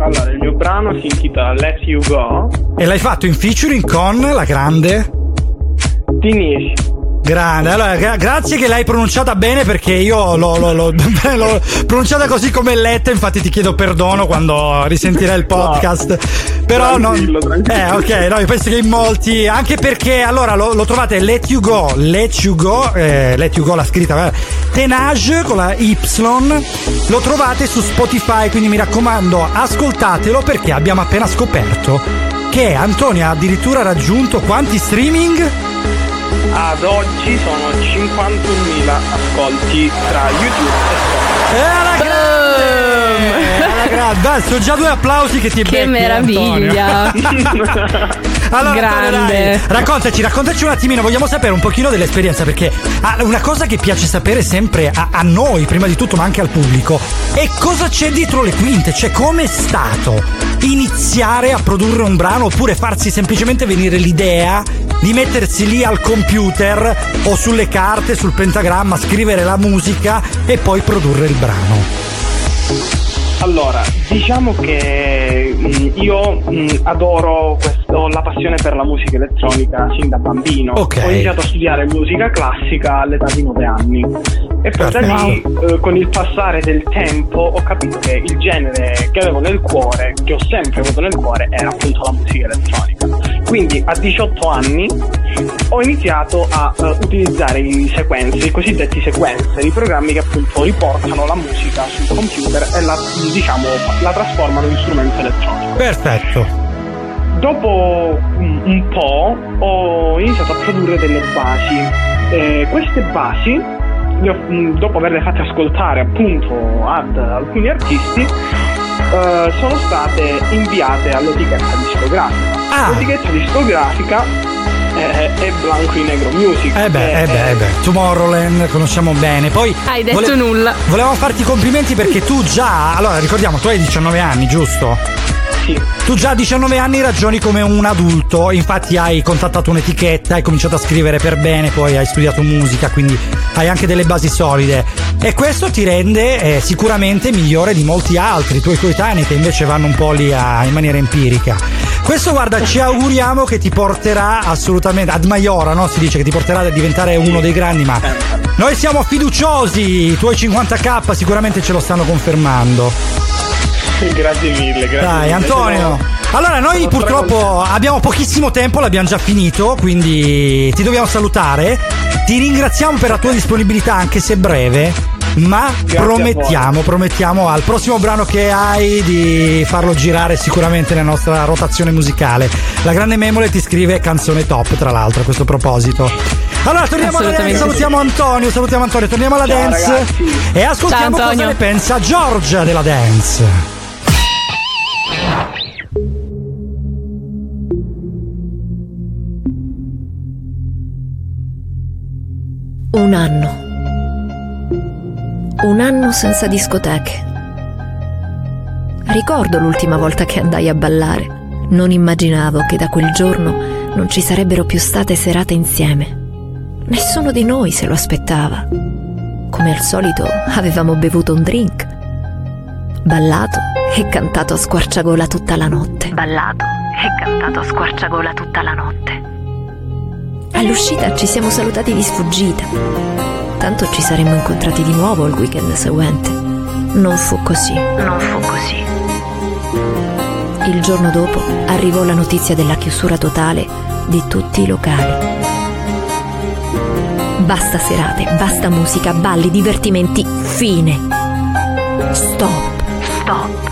Allora, il mio brano si intitola Let You Go. E l'hai fatto in featuring con la grande Tinish. Grande, allora gra- grazie che l'hai pronunciata bene perché io l'ho, l'ho- l'ho- l'ho pronunciata così come letta, infatti ti chiedo perdono quando risentirai il podcast. Però non. Eh, ok, no, io penso che in molti. Anche perché allora lo, lo trovate Let You Go, Let You Go, eh, Let You Go la scritta, Tenage con la Y, lo trovate su Spotify, quindi mi raccomando, ascoltatelo perché abbiamo appena scoperto che Antonio ha addirittura raggiunto quanti streaming? Ad oggi sono 51.000 ascolti tra YouTube e Spotify. Dai, sono già due applausi che ti Che becchi, meraviglia. Allora, Grande. Antonio, dai, raccontaci, raccontaci un attimino, vogliamo sapere un pochino dell'esperienza perché ah, una cosa che piace sapere sempre a, a noi, prima di tutto, ma anche al pubblico, è cosa c'è dietro le quinte, cioè com'è stato iniziare a produrre un brano oppure farsi semplicemente venire l'idea di mettersi lì al computer o sulle carte, sul pentagramma, scrivere la musica e poi produrre il brano. Allora, diciamo che mh, io mh, adoro questo, la passione per la musica elettronica sin da bambino. Ok. Ho iniziato a studiare musica classica all'età di 9 anni. E poi da lì, eh, con il passare del tempo, ho capito che il genere che avevo nel cuore, che ho sempre avuto nel cuore, era appunto la musica elettronica. Quindi a 18 anni ho iniziato a eh, utilizzare i sequencer, i cosiddetti sequencer, i programmi che appunto riportano la musica sul computer e la, diciamo, la trasformano in strumento elettronico. Perfetto. Dopo un, un po' ho iniziato a produrre delle basi. Eh, queste basi, ho- mh, dopo averle fatte ascoltare appunto ad alcuni artisti, eh, sono state inviate all'etichetta discografica. L'etichetta discografica è Blanco in Negro Music. Eh beh, eh beh, eh beh, Tomorrowland conosciamo bene. Poi Hai detto nulla. Volevamo farti i complimenti perché tu già, allora ricordiamo, tu hai 19 anni, giusto? Sì. Tu già a 19 anni ragioni come un adulto, infatti hai contattato un'etichetta, hai cominciato a scrivere per bene, poi hai studiato musica, quindi hai anche delle basi solide. E questo ti rende eh, sicuramente migliore di molti altri, tuoi coetanei che invece vanno un po' lì a- in maniera empirica. Questo guarda, ci auguriamo che ti porterà assolutamente, ad Maiora, no? Si dice che ti porterà a diventare uno dei grandi, ma noi siamo fiduciosi, i tuoi 50k sicuramente ce lo stanno confermando. Grazie mille, grazie Dai, mille. Antonio. Allora, noi sono purtroppo abbiamo pochissimo tempo, l'abbiamo già finito, quindi ti dobbiamo salutare. Ti ringraziamo per la tua disponibilità, anche se breve. Ma Grazie promettiamo, promettiamo al prossimo brano che hai di farlo girare sicuramente nella nostra rotazione musicale. La grande Memole ti scrive canzone top, tra l'altro, a questo proposito. Allora, torniamo alla dance, salutiamo Antonio, salutiamo Antonio, torniamo alla Ciao, dance ragazzi. e ascoltiamo Ciao, cosa ne pensa Giorgia della dance. Anno senza discoteche. Ricordo l'ultima volta che andai a ballare. Non immaginavo che da quel giorno non ci sarebbero più state serate insieme. Nessuno di noi se lo aspettava. Come al solito avevamo bevuto un drink, ballato e cantato a squarciagola tutta la notte. Ballato e cantato a squarciagola tutta la notte. All'uscita ci siamo salutati di sfuggita. Tanto ci saremmo incontrati di nuovo il weekend seguente. Non fu così. Non fu così. Il giorno dopo arrivò la notizia della chiusura totale di tutti i locali. Basta serate, basta musica, balli, divertimenti, fine. Stop. Stop.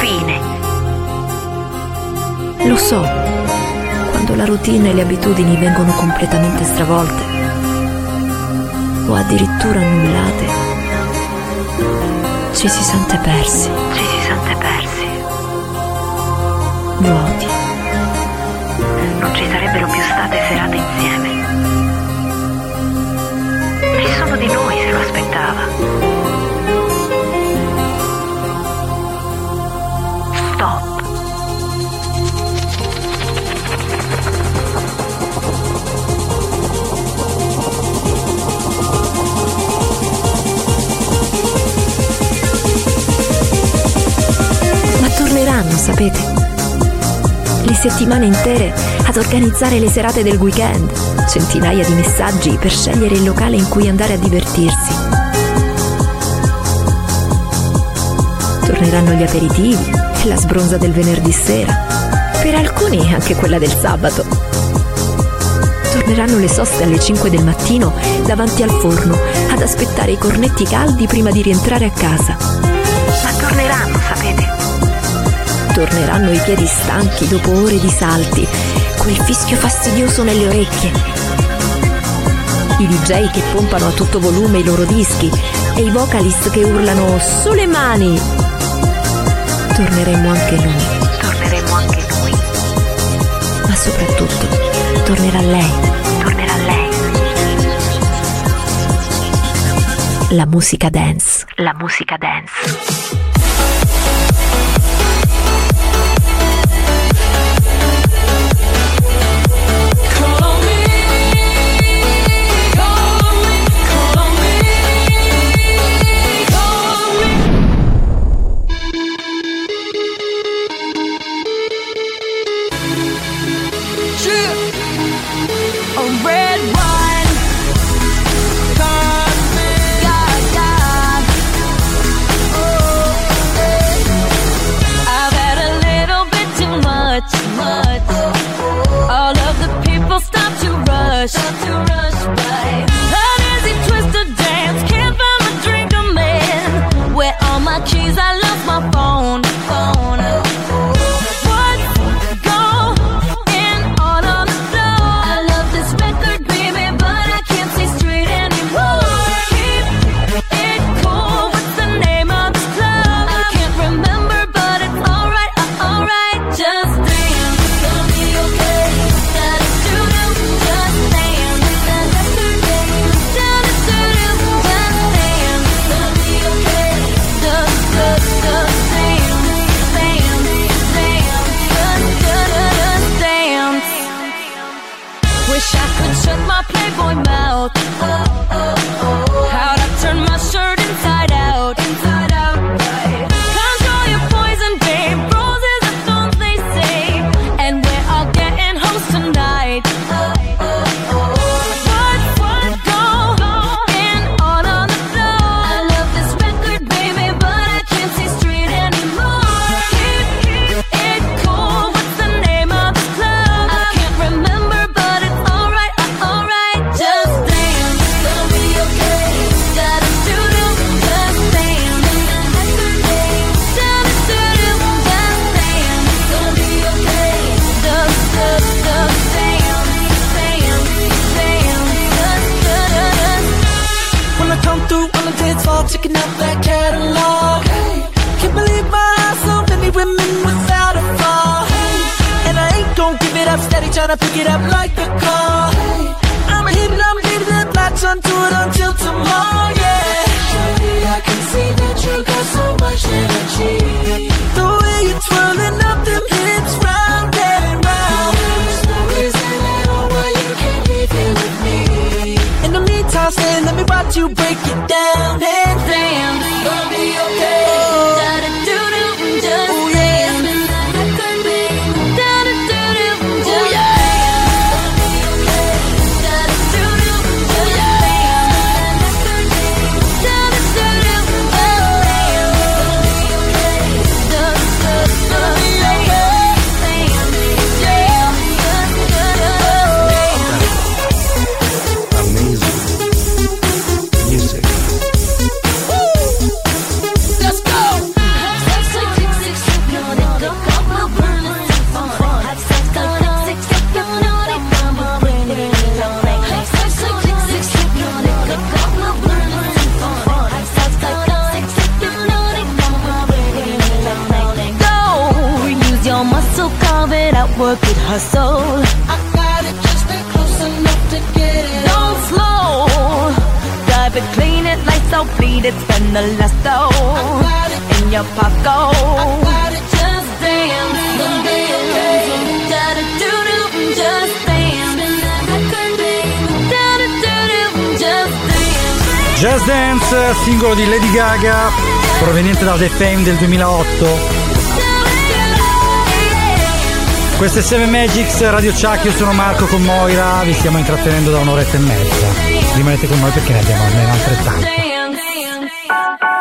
Fine. Lo so, quando la routine e le abitudini vengono completamente stravolte o addirittura annullate, ci si sente persi. Ci si sente persi. Vuoti. Non ci sarebbero più state serate insieme. Nessuno di noi se lo aspettava. Ma torneranno, sapete? Le settimane intere ad organizzare le serate del weekend, centinaia di messaggi per scegliere il locale in cui andare a divertirsi. Torneranno gli aperitivi e la sbronza del venerdì sera, per alcuni anche quella del sabato. Torneranno le soste alle 5 del mattino davanti al forno ad aspettare i cornetti caldi prima di rientrare a casa. Ma torneranno, sapete? torneranno i piedi stanchi dopo ore di salti, quel fischio fastidioso nelle orecchie. I DJ che pompano a tutto volume i loro dischi e i vocalist che urlano su le mani. Torneremo anche noi. Torneremo anche noi. Ma soprattutto, tornerà lei. Tornerà lei. La musica dance. La musica dance. 7 Magics, Radio Chuck, io sono Marco con Moira, vi stiamo intrattenendo da un'oretta e mezza. Rimanete con noi perché ne abbiamo almeno altrettanto.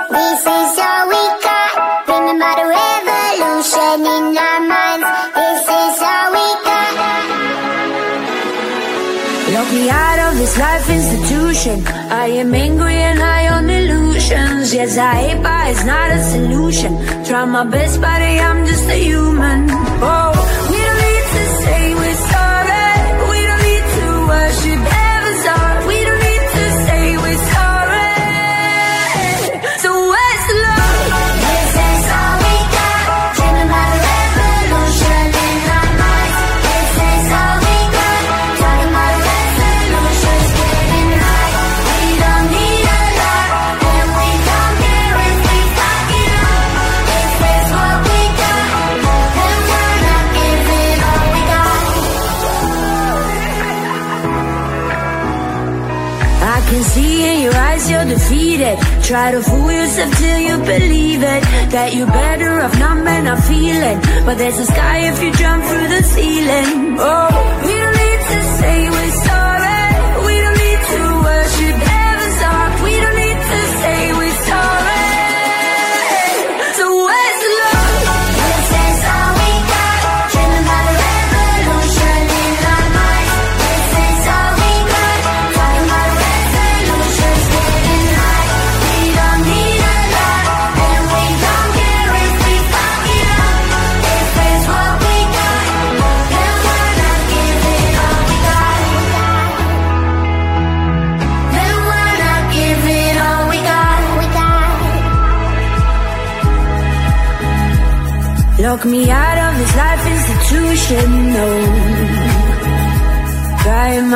This is all we got, bringing about a revolution in our minds. This is all we got. Lock me out of this life institution. I am angry and high on illusions. Yes, I hate, but it's not a solution. Try my best, buddy, I'm just a human. Oh. Try to fool yourself till you believe it. That you're better off not men not feeling. But there's a sky if you jump through the ceiling. Oh,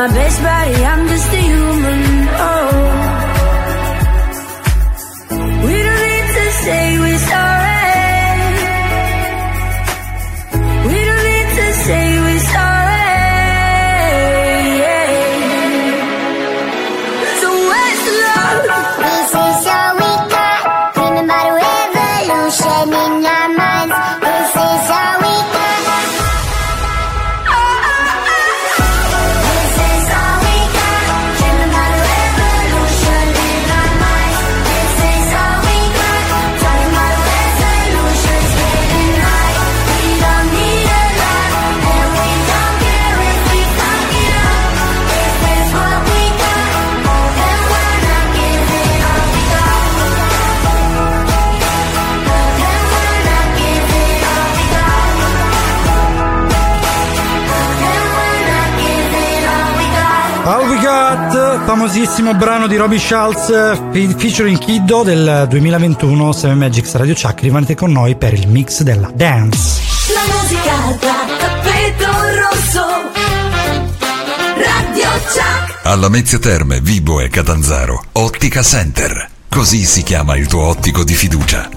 my best, buddy, I'm famosissimo brano di Robbie Schultz fe- featuring Kiddo del 2021 Seven Magics Radio Chuck rimanete con noi per il mix della dance La musica da tappeto rosso. Radio Chuck. Alla Mezzia Terme, Vibo e Catanzaro, Ottica Center. Così si chiama il tuo ottico di fiducia.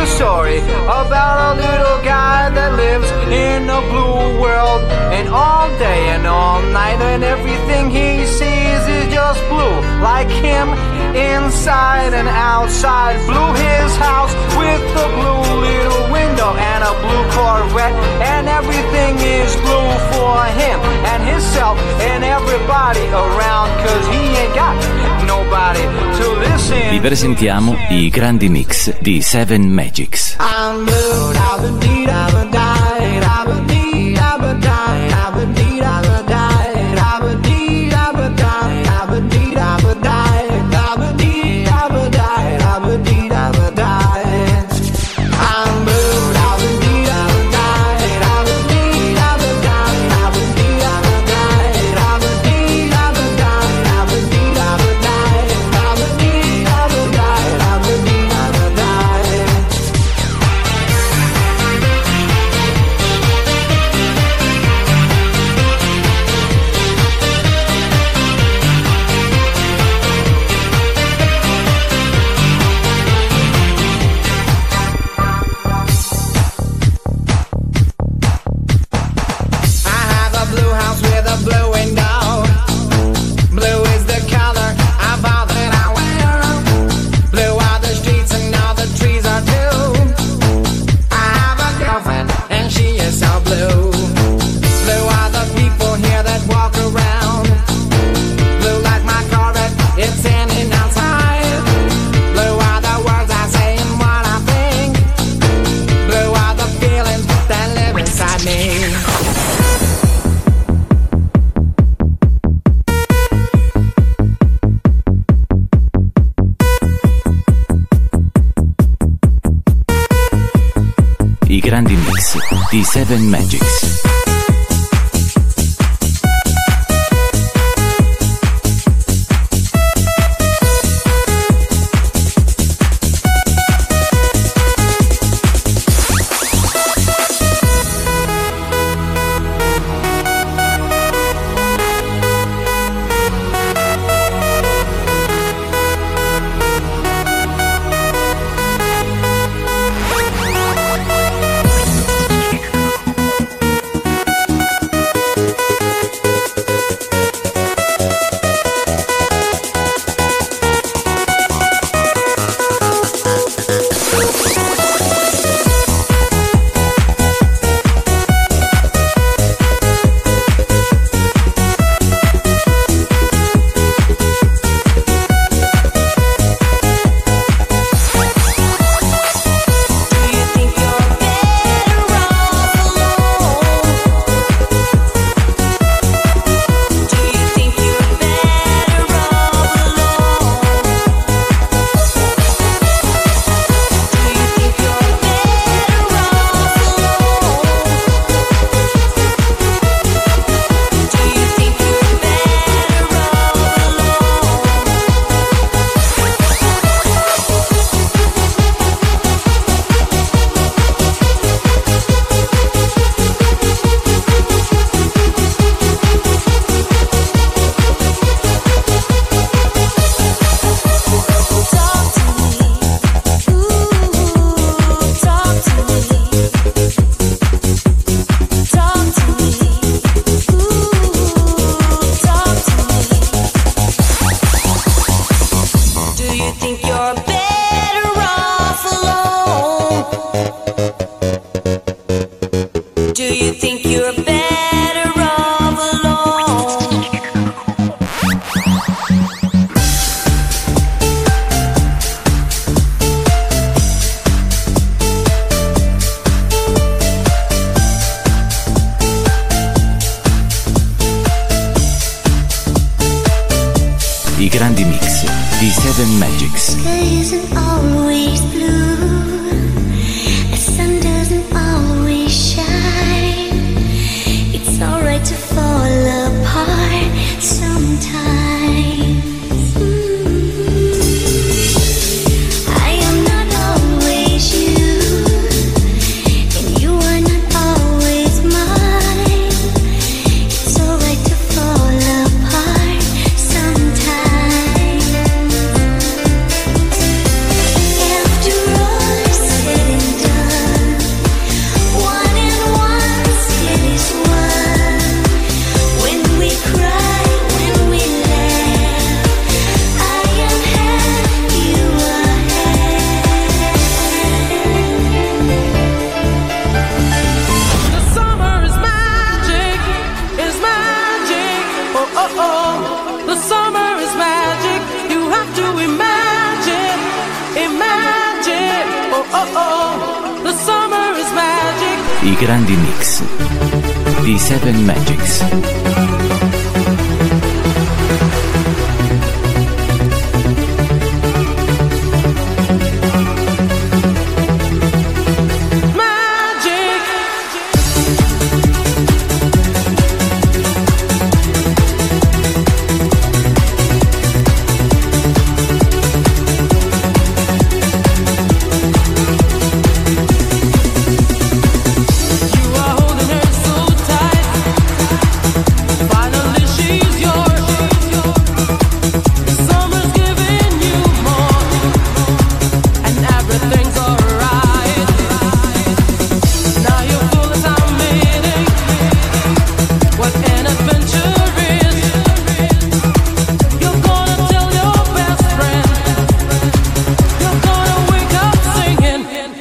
The story about a little guy that lives in a blue world. And all day and all night, and everything he sees is just blue. Like him, inside and outside. Blue his house with a blue little window and a blue Corvette. And everything is blue for him and himself and everybody around. Cause he ain't got nobody to listen. Vi presentiamo i grandi mix di Seven Magics. I'm blue, I've been deed, I've been died, I've been deed, I've been died, Seven Magics.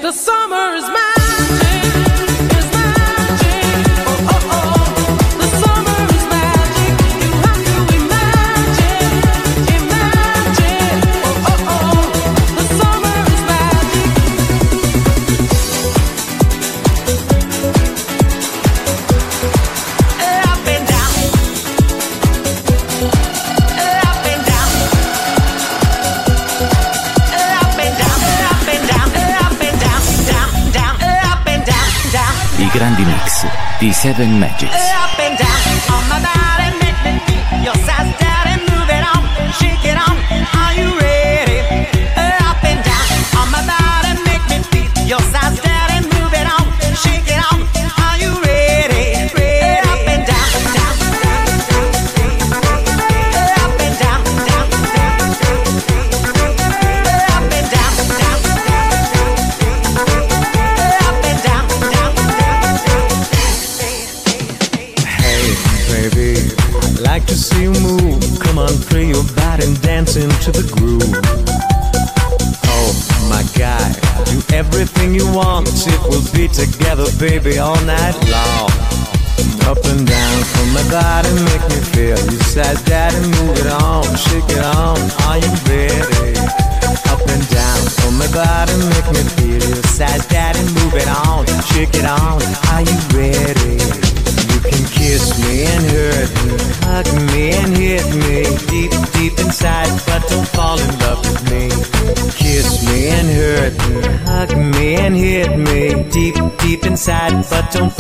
the summer is mine. living magic. don't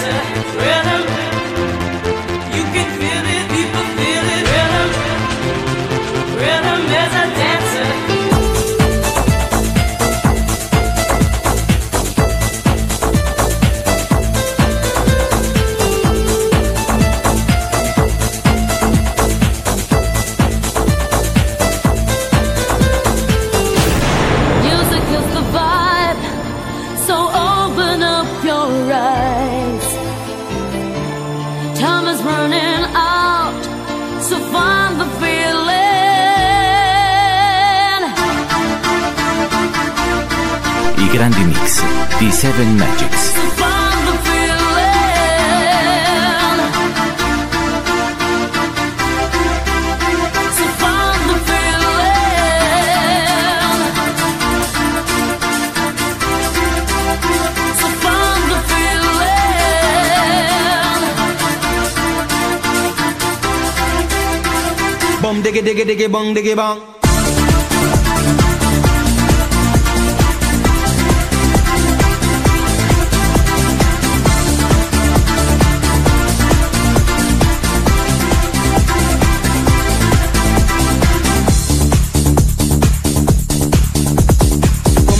Yeah. diggy bong, diggy bong.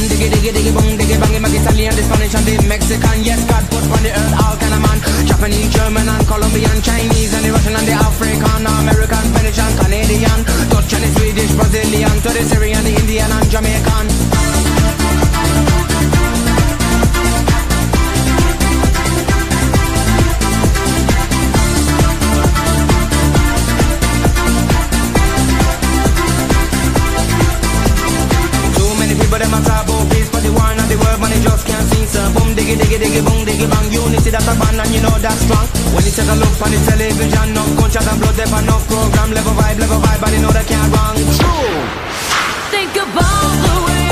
diggy diggy diggy bangy Make Italian, the Spanish the Mexican. Yes, God put on the earth all kind of man. Japanese, German and Colombian Chinese and the Russian and the African American, Finnish and Canadian. The Swedish, Brazilian, to the Syrian, the Indian and Jamaican. Diggy, diggy, diggy, boom, diggy, bang. Unity that's a band, and you know that's strong. When you take a look on the television, no gunshot and blood, there no program, level vibe, level vibe, but you know they can't wrong. True. Think about the way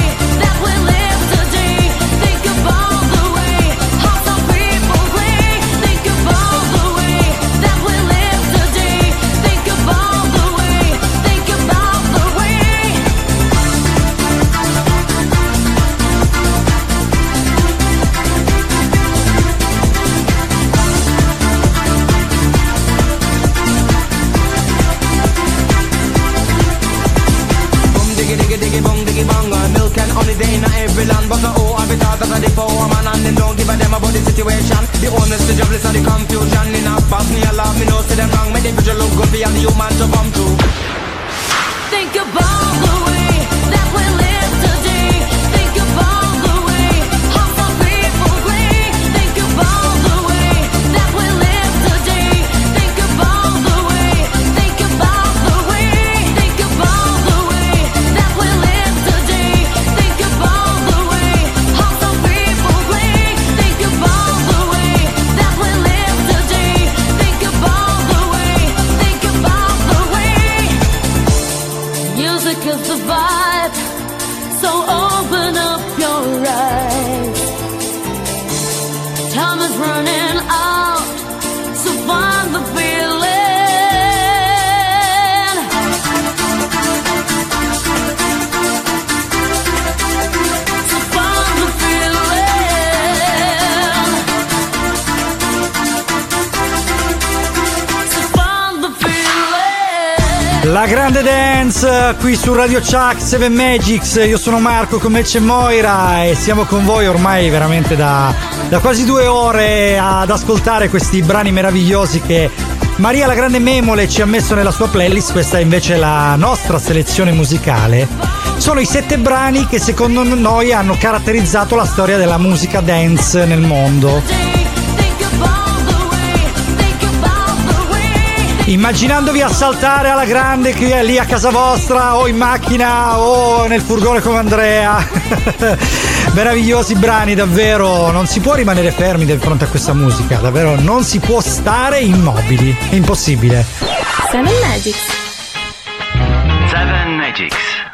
La grande dance qui su Radio Chuck 7 Magics, io sono Marco, con me c'è Moira e siamo con voi ormai veramente da, da quasi due ore ad ascoltare questi brani meravigliosi che Maria la grande Memole ci ha messo nella sua playlist, questa è invece la nostra selezione musicale. Sono i sette brani che secondo noi hanno caratterizzato la storia della musica dance nel mondo. Immaginandovi a saltare alla grande che è lì a casa vostra o in macchina o nel furgone come Andrea. Meravigliosi brani, davvero. Non si può rimanere fermi di fronte a questa musica, davvero non si può stare immobili. È impossibile. Seven Magics. Seven Magics.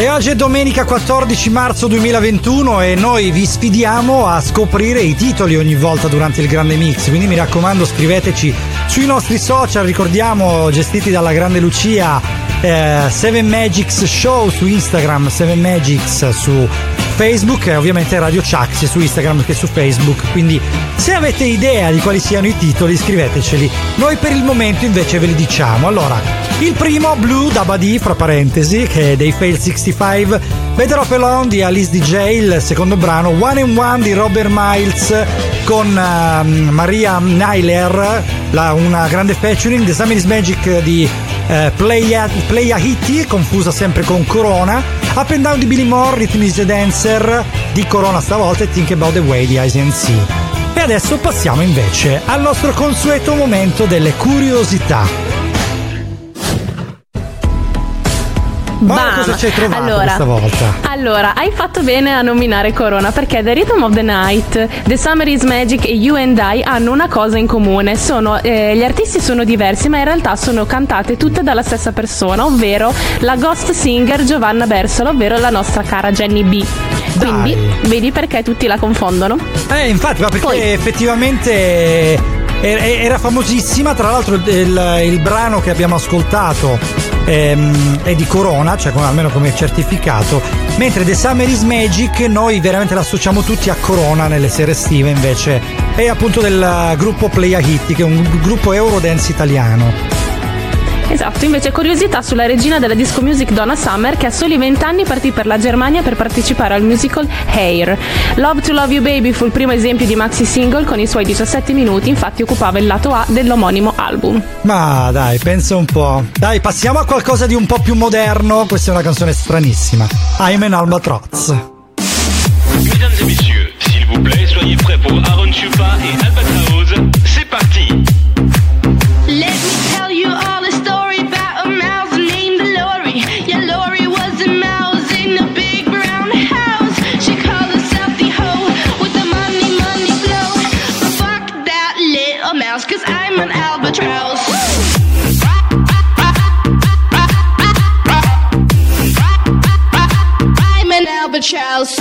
E oggi è domenica 14 marzo 2021 e noi vi sfidiamo a scoprire i titoli ogni volta durante il grande mix, quindi mi raccomando scriveteci sui nostri social, ricordiamo gestiti dalla grande Lucia, eh, 7 Magics Show su Instagram, 7 Magics su Facebook e ovviamente Radio Chuck su Instagram che su Facebook, quindi se avete idea di quali siano i titoli scriveteceli, noi per il momento invece ve li diciamo. Allora, il primo, Blue da Buddy, fra parentesi, che è dei Fail 65, Better Off Alone di Alice DJ, il secondo brano, One and One di Robert Miles con ehm, Maria Nyler, la- una grande featuring, The Summer is Magic di eh, Playa, Hitty, confusa sempre con Corona, Up and Down di Billy Moore, Rhythm is the Dancer di Corona stavolta e Think About the Way di ICNC. E adesso passiamo invece al nostro consueto momento delle curiosità. Ma cosa ci hai trovato allora, questa volta? Allora, hai fatto bene a nominare Corona perché The Rhythm of the Night, The Summer is Magic e You and I hanno una cosa in comune. Sono, eh, gli artisti sono diversi, ma in realtà sono cantate tutte dalla stessa persona, ovvero la ghost singer Giovanna Bersola, ovvero la nostra cara Jenny B. Quindi, vedi perché tutti la confondono? Eh, infatti, ma perché effettivamente era, famosissima. Tra l'altro, il, il brano che abbiamo ascoltato ehm, è di Corona, cioè con- almeno come certificato. Mentre The Summer is Magic, noi veramente la associamo tutti a Corona nelle sere estive, invece è appunto del gruppo Playa Hitty, che è un gruppo Eurodance italiano. Esatto, invece curiosità sulla regina della disco music Donna Summer che a soli 20 anni partì per la Germania per partecipare al musical Hair. Love to Love You Baby fu il primo esempio di maxi single con i suoi 17 minuti, infatti occupava il lato A dell'omonimo album. Ma dai, pensa un po'. Dai, passiamo a qualcosa di un po' più moderno. Questa è una canzone stranissima. I'm an Albatroz. Mesdames et messieurs, s'il vous plaît, soyez prêts pour Aaron Chupa et albatross.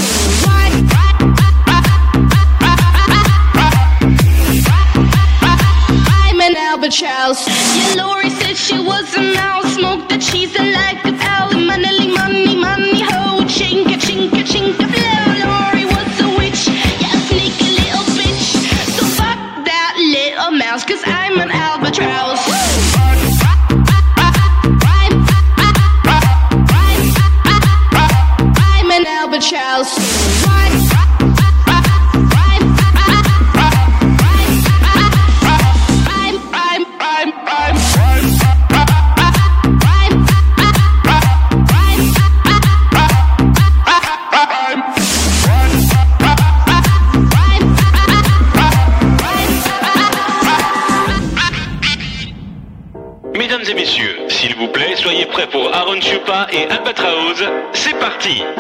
I'm an albatross. Yeah, Lori said she was a mouse. Smoked the cheese and like parti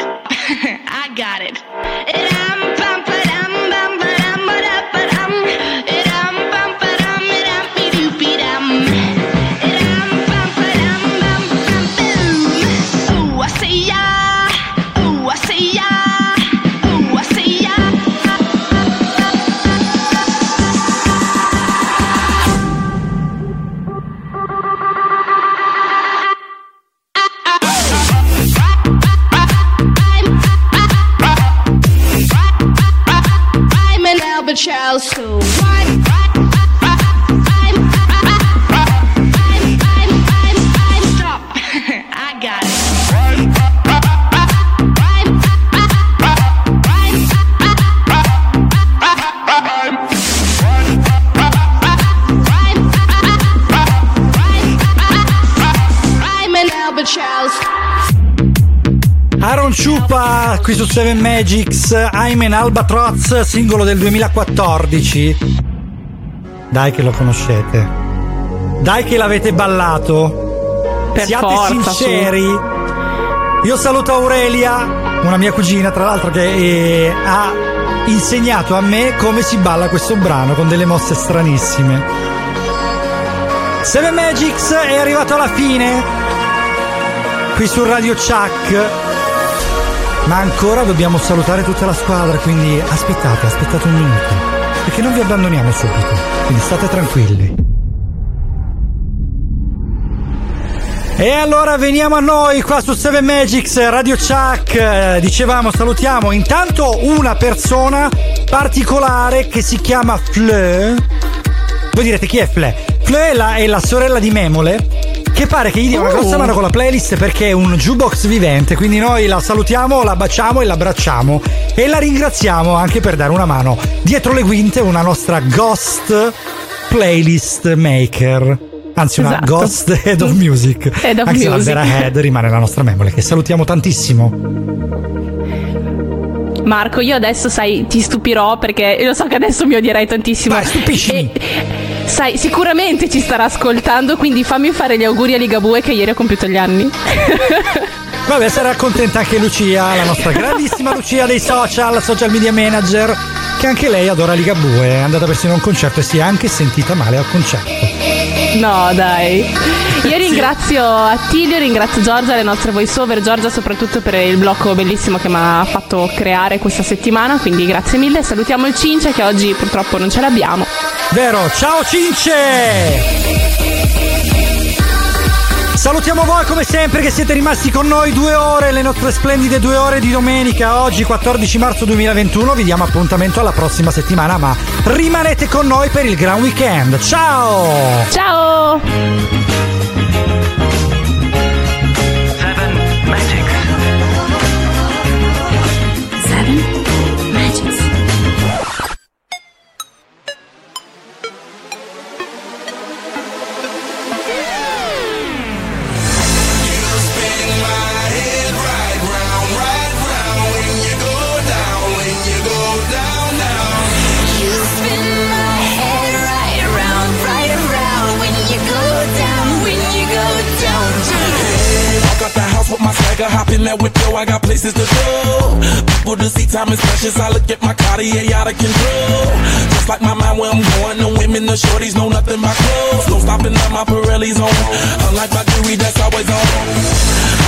qui su Seven Magics, I'm an Albatroz, singolo del 2014. Dai che lo conoscete. Dai che l'avete ballato. Per Siate forza, sinceri. Io saluto Aurelia, una mia cugina tra l'altro che eh, ha insegnato a me come si balla questo brano con delle mosse stranissime. Seven Magics è arrivato alla fine qui su Radio Chuck. Ma ancora dobbiamo salutare tutta la squadra, quindi aspettate, aspettate un minuto. Perché non vi abbandoniamo subito. Quindi state tranquilli. E allora veniamo a noi qua su Seven Magics, Radio Chuck. Eh, Dicevamo, salutiamo intanto una persona particolare che si chiama Fleu. Voi direte chi è Fleu? Fleu è la, è la sorella di Memole. Che pare che gli dia una grossa mano con la playlist perché è un jukebox vivente. Quindi noi la salutiamo, la baciamo e la abbracciamo. E la ringraziamo anche per dare una mano dietro le quinte, una nostra ghost playlist maker. Anzi, una Esatto. ghost head of music. Head of anche se la music. vera head rimane la nostra Memole, che salutiamo tantissimo. Marco, io adesso sai, ti stupirò perché lo so che adesso mi odierai tantissimo. Vai, stupiscimi. E- sai, sicuramente ci starà ascoltando, quindi fammi fare gli auguri a Ligabue che ieri ha compiuto gli anni. Vabbè, sarà contenta anche Lucia, la nostra grandissima Lucia dei social, social media manager, che anche lei adora Ligabue, è andata persino a un concerto e si è anche sentita male al concerto. No, dai. Io ringrazio Attilio, ringrazio Giorgia, le nostre voice over, Giorgia soprattutto per il blocco bellissimo che mi ha fatto creare questa settimana, quindi grazie mille. Salutiamo il Cince che oggi purtroppo non ce l'abbiamo. Vero, ciao Cince! Salutiamo voi come sempre che siete rimasti con noi due ore, le nostre splendide due ore di domenica, oggi 14 marzo 2021, vi diamo appuntamento alla prossima settimana, ma rimanete con noi per il Gran Weekend. Ciao! Ciao! Hop in that whip, yo, I got places to go. People to see time is precious. I look at my Cartier out of control. Just like my mind where I'm going, the women, the shorties know nothing but clothes. No stopping at my Pirelli's on. Unlike my jewelry, that's always on.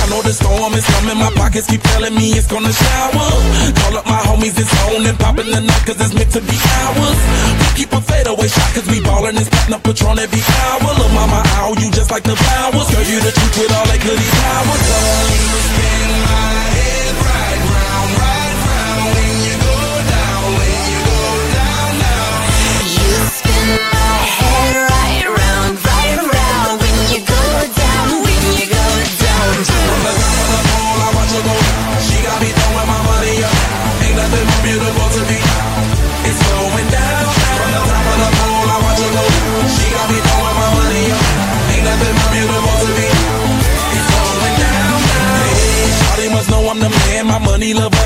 I know the storm is coming, my pockets keep telling me it's gonna shower. Call up my homies, it's on and popping the night, cause it's meant to be ours. We keep a fadeaway shot, cause we ballin' this platinum patron every hour. Look, mama, ow, you just like the flowers. Girl, you the truth with all that goody powers. You spin my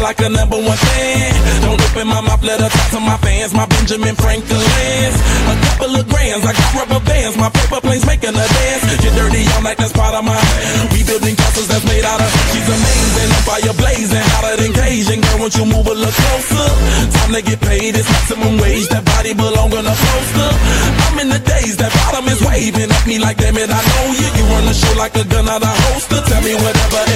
like a number one fan. Don't open my mouth, let her talk to my fans. My Benjamin Franklin's. A couple of grands, I got rubber bands. My paper planes making a dance. Get dirty all night, that's part of my. We building castles that's made out of. She's amazing, the fire blazing, hotter than Cajun. Girl, won't you move a little closer? Time to get paid, it's maximum wage. That body belong on a poster. I'm in the days, that bottom is waving at me like, damn it, I know you. You run the show like a gun out of holster. Tell me whatever